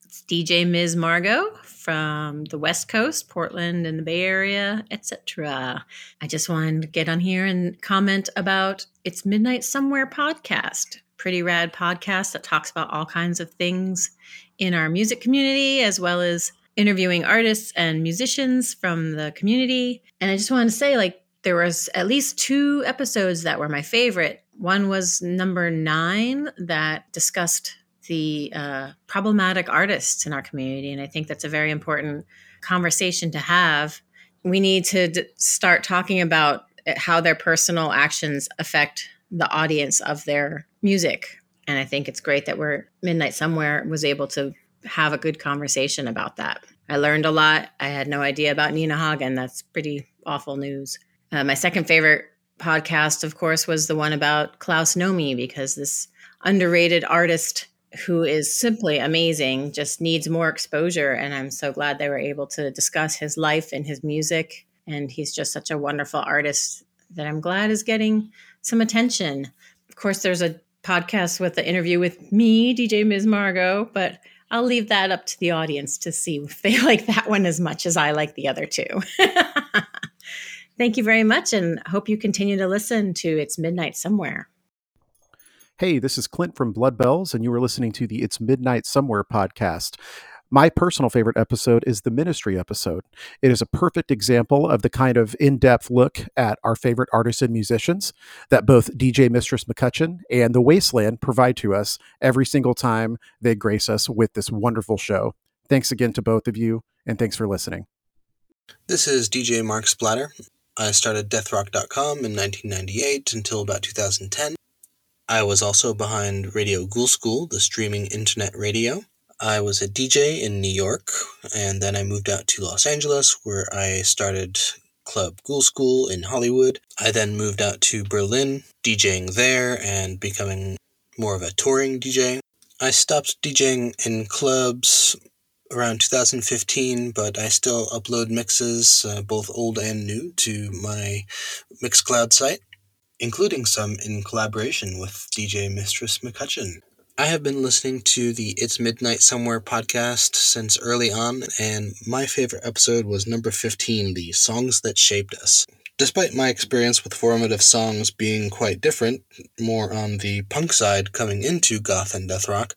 it's DJ Ms. Margot from the West Coast, Portland, and the Bay Area, etc. I just wanted to get on here and comment about It's Midnight Somewhere podcast. Pretty rad podcast that talks about all kinds of things in our music community, as well as interviewing artists and musicians from the community. And I just wanted to say, like, there was at least two episodes that were my favorite. One was number nine that discussed the uh, problematic artists in our community. And I think that's a very important conversation to have. We need to d- start talking about how their personal actions affect the audience of their music. And I think it's great that we're Midnight Somewhere was able to have a good conversation about that. I learned a lot. I had no idea about Nina Hagen. That's pretty awful news. Uh, my second favorite podcast, of course, was the one about Klaus Nomi because this underrated artist who is simply amazing just needs more exposure. And I'm so glad they were able to discuss his life and his music. And he's just such a wonderful artist that I'm glad is getting some attention. Of course, there's a podcast with the interview with me, DJ Ms. Margot, but I'll leave that up to the audience to see if they like that one as much as I like the other two. Thank you very much, and hope you continue to listen to It's Midnight Somewhere. Hey, this is Clint from Blood Bells, and you are listening to the It's Midnight Somewhere podcast. My personal favorite episode is the ministry episode. It is a perfect example of the kind of in depth look at our favorite artists and musicians that both DJ Mistress McCutcheon and The Wasteland provide to us every single time they grace us with this wonderful show. Thanks again to both of you, and thanks for listening. This is DJ Mark Splatter. I started deathrock.com in 1998 until about 2010. I was also behind Radio Ghoul School, the streaming internet radio. I was a DJ in New York, and then I moved out to Los Angeles, where I started Club Ghoul School in Hollywood. I then moved out to Berlin, DJing there and becoming more of a touring DJ. I stopped DJing in clubs around 2015, but I still upload mixes, uh, both old and new, to my Mixcloud site, including some in collaboration with DJ Mistress McCutcheon. I have been listening to the It's Midnight Somewhere podcast since early on, and my favorite episode was number 15, The Songs That Shaped Us. Despite my experience with formative songs being quite different, more on the punk side coming into goth and death rock,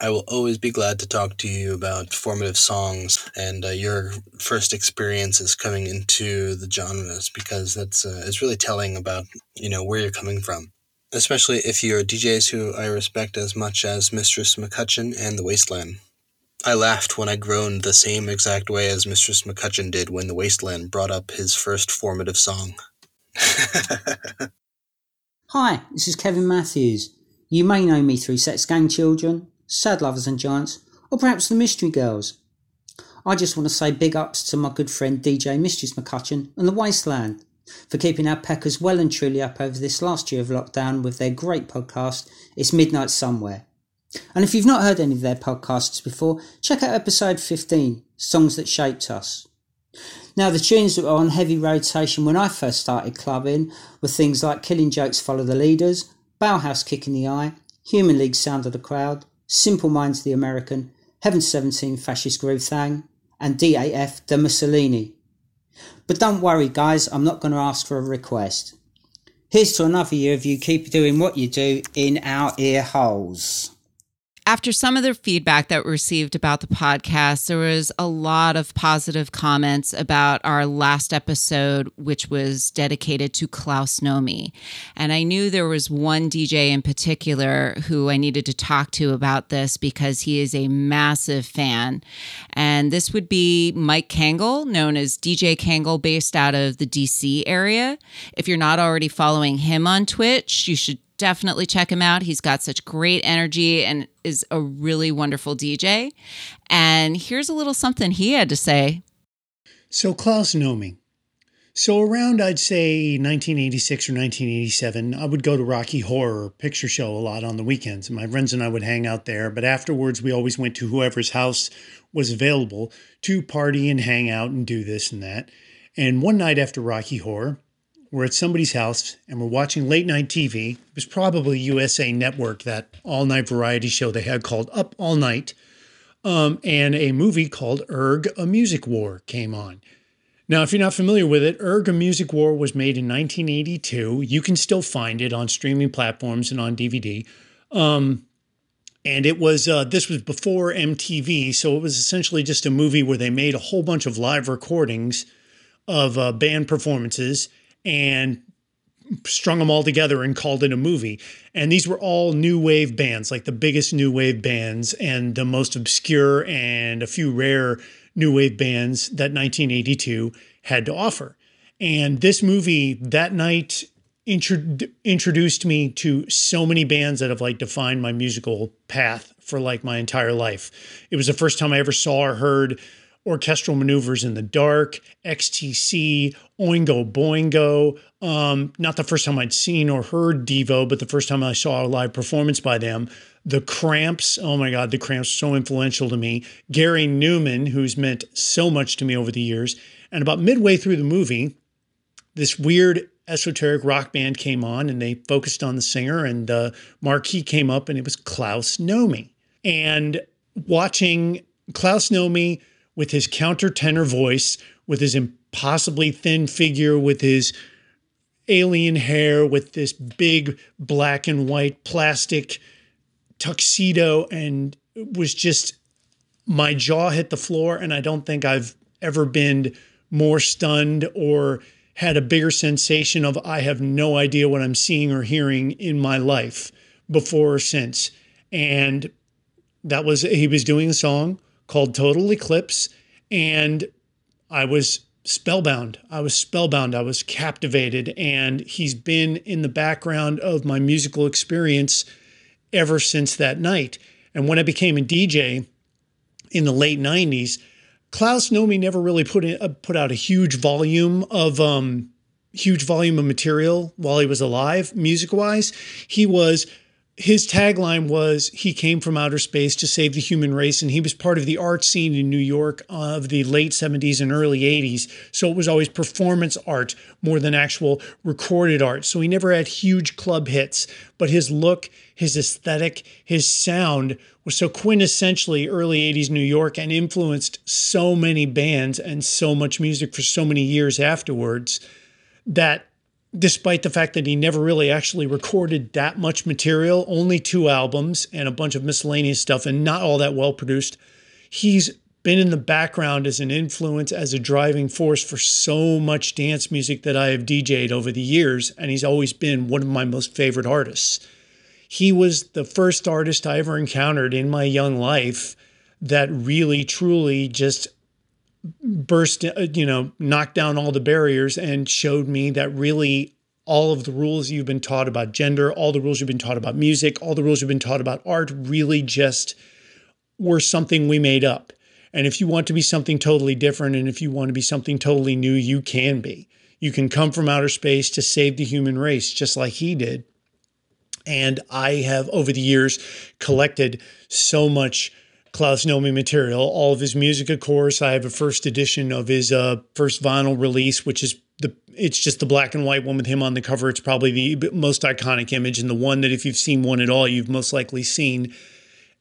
I will always be glad to talk to you about formative songs and uh, your first experiences coming into the genres because that's uh, it's really telling about you know where you're coming from especially if you're DJs who I respect as much as Mistress McCutcheon and The Wasteland. I laughed when I groaned the same exact way as Mistress McCutcheon did when The Wasteland brought up his first formative song. Hi, this is Kevin Matthews. You may know me through Sex Gang Children, Sad Lovers and Giants, or perhaps the Mystery Girls. I just want to say big ups to my good friend DJ Mistress McCutcheon and The Wasteland for keeping our peckers well and truly up over this last year of lockdown with their great podcast, It's Midnight Somewhere. And if you've not heard any of their podcasts before, check out episode 15, Songs That Shaped Us. Now, the tunes that were on heavy rotation when I first started clubbing were things like Killing Jokes Follow the Leaders, Bauhaus Kick in the Eye, Human League Sound of the Crowd, Simple Minds the American, Heaven 17 Fascist Groove Thang, and DAF Der Mussolini. But don't worry, guys, I'm not going to ask for a request. Here's to another year of you keep doing what you do in our ear holes. After some of the feedback that we received about the podcast, there was a lot of positive comments about our last episode, which was dedicated to Klaus Nomi. And I knew there was one DJ in particular who I needed to talk to about this because he is a massive fan. And this would be Mike Kangle, known as DJ Kangle, based out of the DC area. If you're not already following him on Twitch, you should definitely check him out. He's got such great energy and is a really wonderful DJ. And here's a little something he had to say. So Klaus Nomi. So around I'd say 1986 or 1987, I would go to Rocky Horror Picture Show a lot on the weekends. My friends and I would hang out there, but afterwards we always went to whoever's house was available to party and hang out and do this and that. And one night after Rocky Horror, we're at somebody's house and we're watching late night TV. It was probably USA Network, that all night variety show they had called Up All Night. Um, and a movie called Urgh, A Music War came on. Now, if you're not familiar with it, Urgh, A Music War was made in 1982. You can still find it on streaming platforms and on DVD. Um, and it was uh, this was before MTV, so it was essentially just a movie where they made a whole bunch of live recordings of uh, band performances and strung them all together and called it a movie. And these were all new wave bands, like the biggest new wave bands and the most obscure and a few rare new wave bands that 1982 had to offer. And this movie that night intro- introduced me to so many bands that have like defined my musical path for like my entire life. It was the first time I ever saw or heard orchestral maneuvers in the dark, XTC, Oingo Boingo. Um, not the first time I'd seen or heard Devo, but the first time I saw a live performance by them. The Cramps, oh my God, the Cramps so influential to me. Gary Numan, who's meant so much to me over the years. And about midway through the movie, this weird esoteric rock band came on and they focused on the singer, and the marquee came up, and it was Klaus Nomi. And watching Klaus Nomi with his countertenor voice, with his impossibly thin figure, with his alien hair, with this big black and white plastic tuxedo, and was just my jaw hit the floor, and I don't think I've ever been more stunned or had a bigger sensation of I have no idea what I'm seeing or hearing in my life before or since. And that was he was doing a song called Total Eclipse, and I was spellbound. I was spellbound. I was captivated, and he's been in the background of my musical experience ever since that night. And when I became a DJ in the late '90s, Klaus Nomi never really put in, uh, put out a huge volume of um, huge volume of material while he was alive, music wise. He was his tagline was he came from outer space to save the human race and he was part of the art scene in new york of the late 70s and early 80s so it was always performance art more than actual recorded art. So he never had huge club hits but his look his aesthetic his sound was so quintessentially early 80s new york and influenced so many bands and so much music for so many years afterwards that despite the fact that he never really actually recorded that much material, only two albums and a bunch of miscellaneous stuff and not all that well produced, he's been in the background as an influence, as a driving force for so much dance music that I have DJ'd over the years, and he's always been one of my most favorite artists. He was the first artist I ever encountered in my young life that really, truly just burst, uh, you know, knocked down all the barriers and showed me that really all of the rules you've been taught about gender, all the rules you've been taught about music, all the rules you've been taught about art really just were something we made up. And if you want to be something totally different and if you want to be something totally new, you can be. You can come from outer space to save the human race, just like he did. And I have, over the years, collected so much Klaus Nomi material, all of his music, of course. I have a first edition of his uh, first vinyl release, which is the it's just the black and white one with him on the cover. It's probably the most iconic image and the one that if you've seen one at all, you've most likely seen.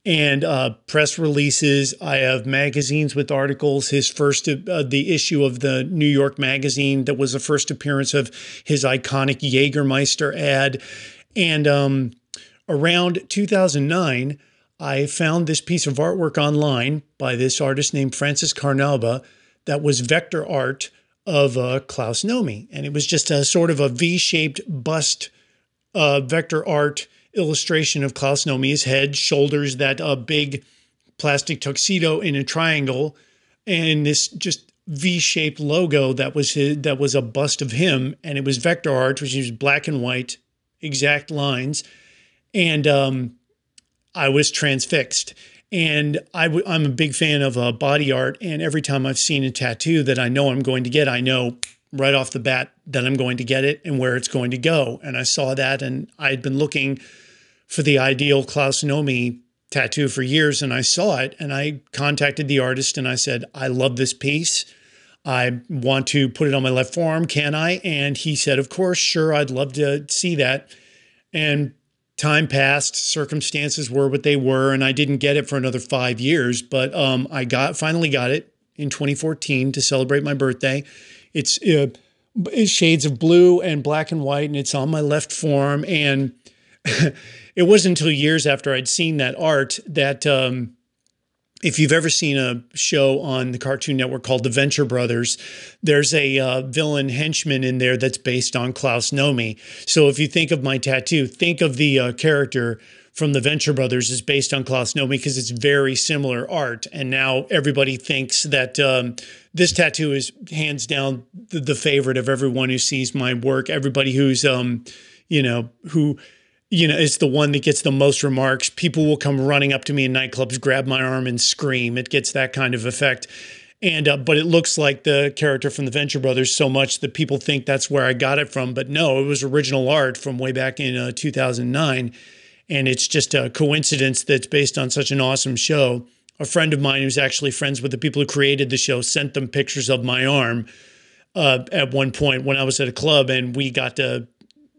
And uh, press releases. I have magazines with articles. His first, uh, the issue of the New York Magazine that was the first appearance of his iconic Jägermeister ad. And um, around 2009, I found this piece of artwork online by this artist named Francis Carnalba that was vector art of uh, Klaus Nomi. And it was just a sort of a V shaped bust uh, vector art illustration of Klaus Nomi's head, shoulders, that uh, big plastic tuxedo in a triangle, and this just V-shaped logo that was his, that was a bust of him, and it was vector art, which was black and white, exact lines, and um, I was transfixed. And i w- I'm a big fan of uh, body art. And every time I've seen a tattoo that I know I'm going to get, I know right off the bat that I'm going to get it and where it's going to go. And I saw that, and I'd been looking for the ideal Klaus Nomi tattoo for years, and I saw it. And I contacted the artist and I said, I love this piece. I want to put it on my left forearm. Can I? And he said, Of course, sure, I'd love to see that. And time passed, circumstances were what they were, and I didn't get it for another five years. But um, I got finally got it in 2014 to celebrate my birthday. It's, uh, shades of blue and black and white, and it's on my left forearm. And it wasn't until years after I'd seen that art that. Um, if you've ever seen a show on the Cartoon Network called The Venture Brothers, there's a uh, villain henchman in there that's based on Klaus Nomi. So if you think of my tattoo, think of the uh, character from the Venture Brothers is based on Klaus Nomi because it's very similar art. And now everybody thinks that um, this tattoo is hands down the, the, favorite of everyone who sees my work. Everybody who's, um, you know, who you know, it's the one that gets the most remarks. People will come running up to me in nightclubs, grab my arm, and scream. It gets that kind of effect. And uh, but it looks like the character from the Venture Brothers so much that people think that's where I got it from. But no, it was original art from way back in uh, 2009, and it's just a coincidence that's based on such an awesome show. A friend of mine who's actually friends with the people who created the show sent them pictures of my arm uh, at one point when I was at a club, and we got to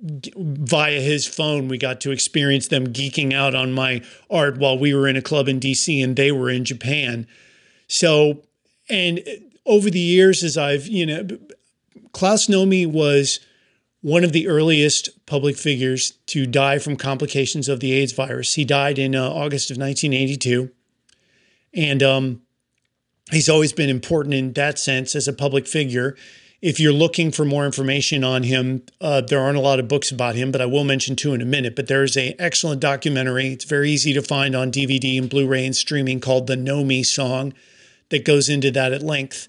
via his phone, we got to experience them geeking out on my art while we were in a club in DC and they were in Japan. So, and over the years, as I've, you know, Klaus Nomi was one of the earliest public figures to die from complications of the AIDS virus. He died in uh, August of 1982. And um, he's always been important in that sense as a public figure. If you're looking for more information on him, uh, there aren't a lot of books about him, but I will mention two in a minute. But there is a excellent documentary. It's very easy to find on DVD and Blu-ray and streaming called the Nomi Song that goes into that at length.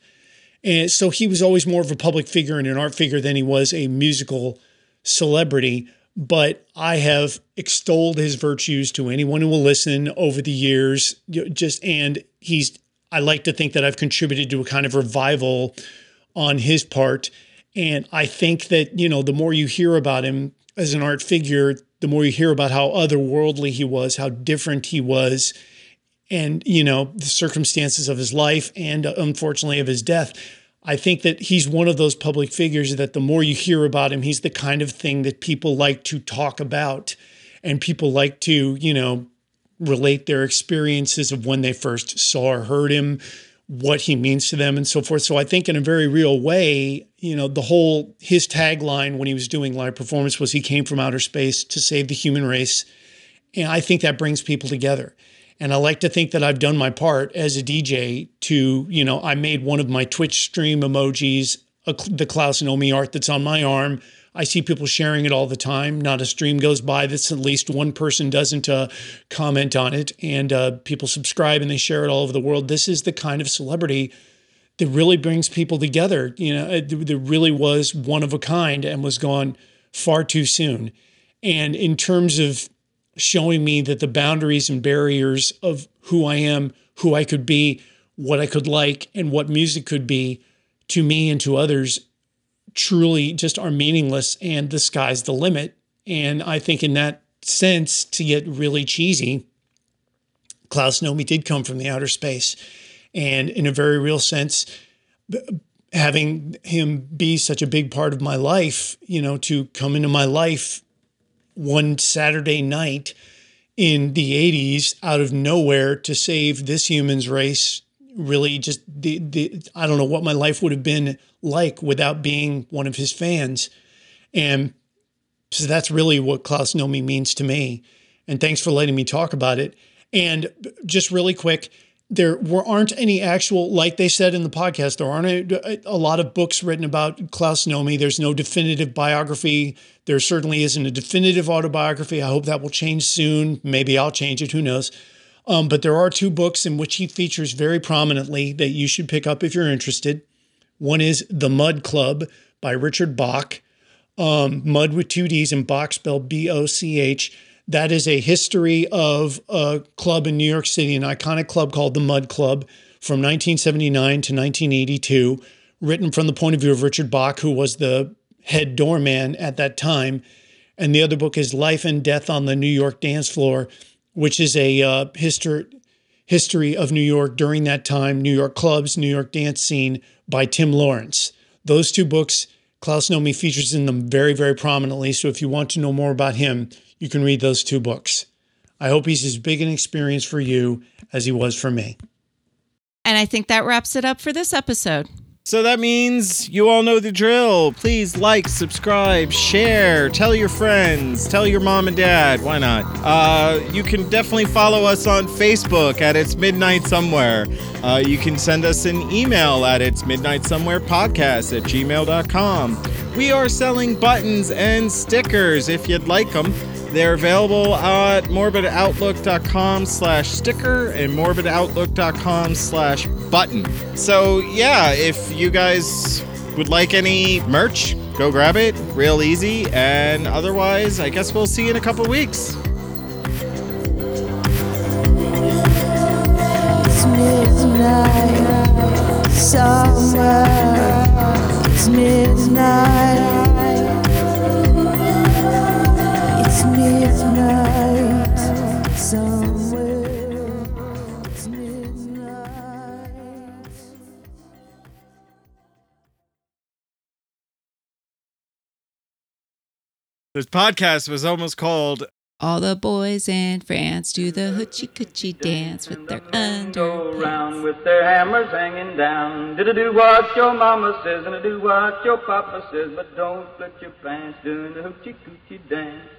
And so he was always more of a public figure and an art figure than he was a musical celebrity. But I have extolled his virtues to anyone who will listen over the years. Just and he's I like to think that I've contributed to a kind of revival on his part. And I think that, you know, the more you hear about him as an art figure, the more you hear about how otherworldly he was, how different he was, and, you know, the circumstances of his life and uh, unfortunately of his death. I think that he's one of those public figures that the more you hear about him, he's the kind of thing that people like to talk about and people like to, you know, relate their experiences of when they first saw or heard him, what he means to them, and so forth. So I think in a very real way, you know, the whole his tagline when he was doing live performance was he came from outer space to save the human race. And I think that brings people together. And I like to think that I've done my part as a DJ to, you know, I made one of my Twitch stream emojis, a, the Klaus Nomi art that's on my arm. I see people sharing it all the time. Not a stream goes by that's at least one person doesn't uh, comment on it, and uh, people subscribe and they share it all over the world. This is the kind of celebrity that really brings people together. You know, it, that really was one of a kind and was gone far too soon. And in terms of showing me that the boundaries and barriers of who I am, who I could be, what I could like, and what music could be to me and to others truly just are meaningless and the sky's the limit. And I think in that sense, to get really cheesy, Klaus Nomi did come from the outer space. And in a very real sense, having him be such a big part of my life, you know, to come into my life one Saturday night in the 80s out of nowhere to save this human's race really just the, the I don't know what my life would have been like without being one of his fans. And so that's really what Klaus Nomi means to me. And thanks for letting me talk about it. And just really quick, there were, aren't any actual, like they said in the podcast, there aren't a, a, lot of books written about Klaus Nomi. There's no definitive biography. There certainly isn't a definitive autobiography. I hope that will change soon. Maybe I'll change it. Who knows? Um, but there are two books in which he features very prominently that you should pick up if you're interested. One is The Mudd Club by Richard Boch, Um, Mudd with two D's and Boch spelled B O C H. That is a history of a club in New York City, an iconic club called the Mudd Club from 1979 to 1982, written from the point of view of Richard Boch, who was the head doorman at that time. And the other book is Life and Death on the New York Dance Floor, which is a uh, history history of New York during that time, New York clubs, New York dance scene by Tim Lawrence. Those two books, Klaus Nomi features in them very, very prominently. So if you want to know more about him, you can read those two books. I hope he's as big an experience for you as he was for me. And I think that wraps it up for this episode. So that means you all know the drill. Please like, subscribe, share, tell your friends, tell your mom and dad. Why not? Uh, you can definitely follow us on Facebook at It's Midnight Somewhere. Uh, you can send us an email at It's Midnight Somewhere Podcast at gmail.com. We are selling buttons and stickers if you'd like them. They're available at morbidoutlook.com slash sticker and morbidoutlook.com slash button. So yeah, if you guys would like any merch, go grab it. Real easy. And otherwise, I guess we'll see you in a couple weeks. It's midnight somewhere. It's midnight. This podcast was almost called All the boys in France do the hoochie coochie dance with their Go underpants. around with their hammers hanging down. Did do what your mama says and do what your papa says, but don't split your pants doing the hoochie coochie dance.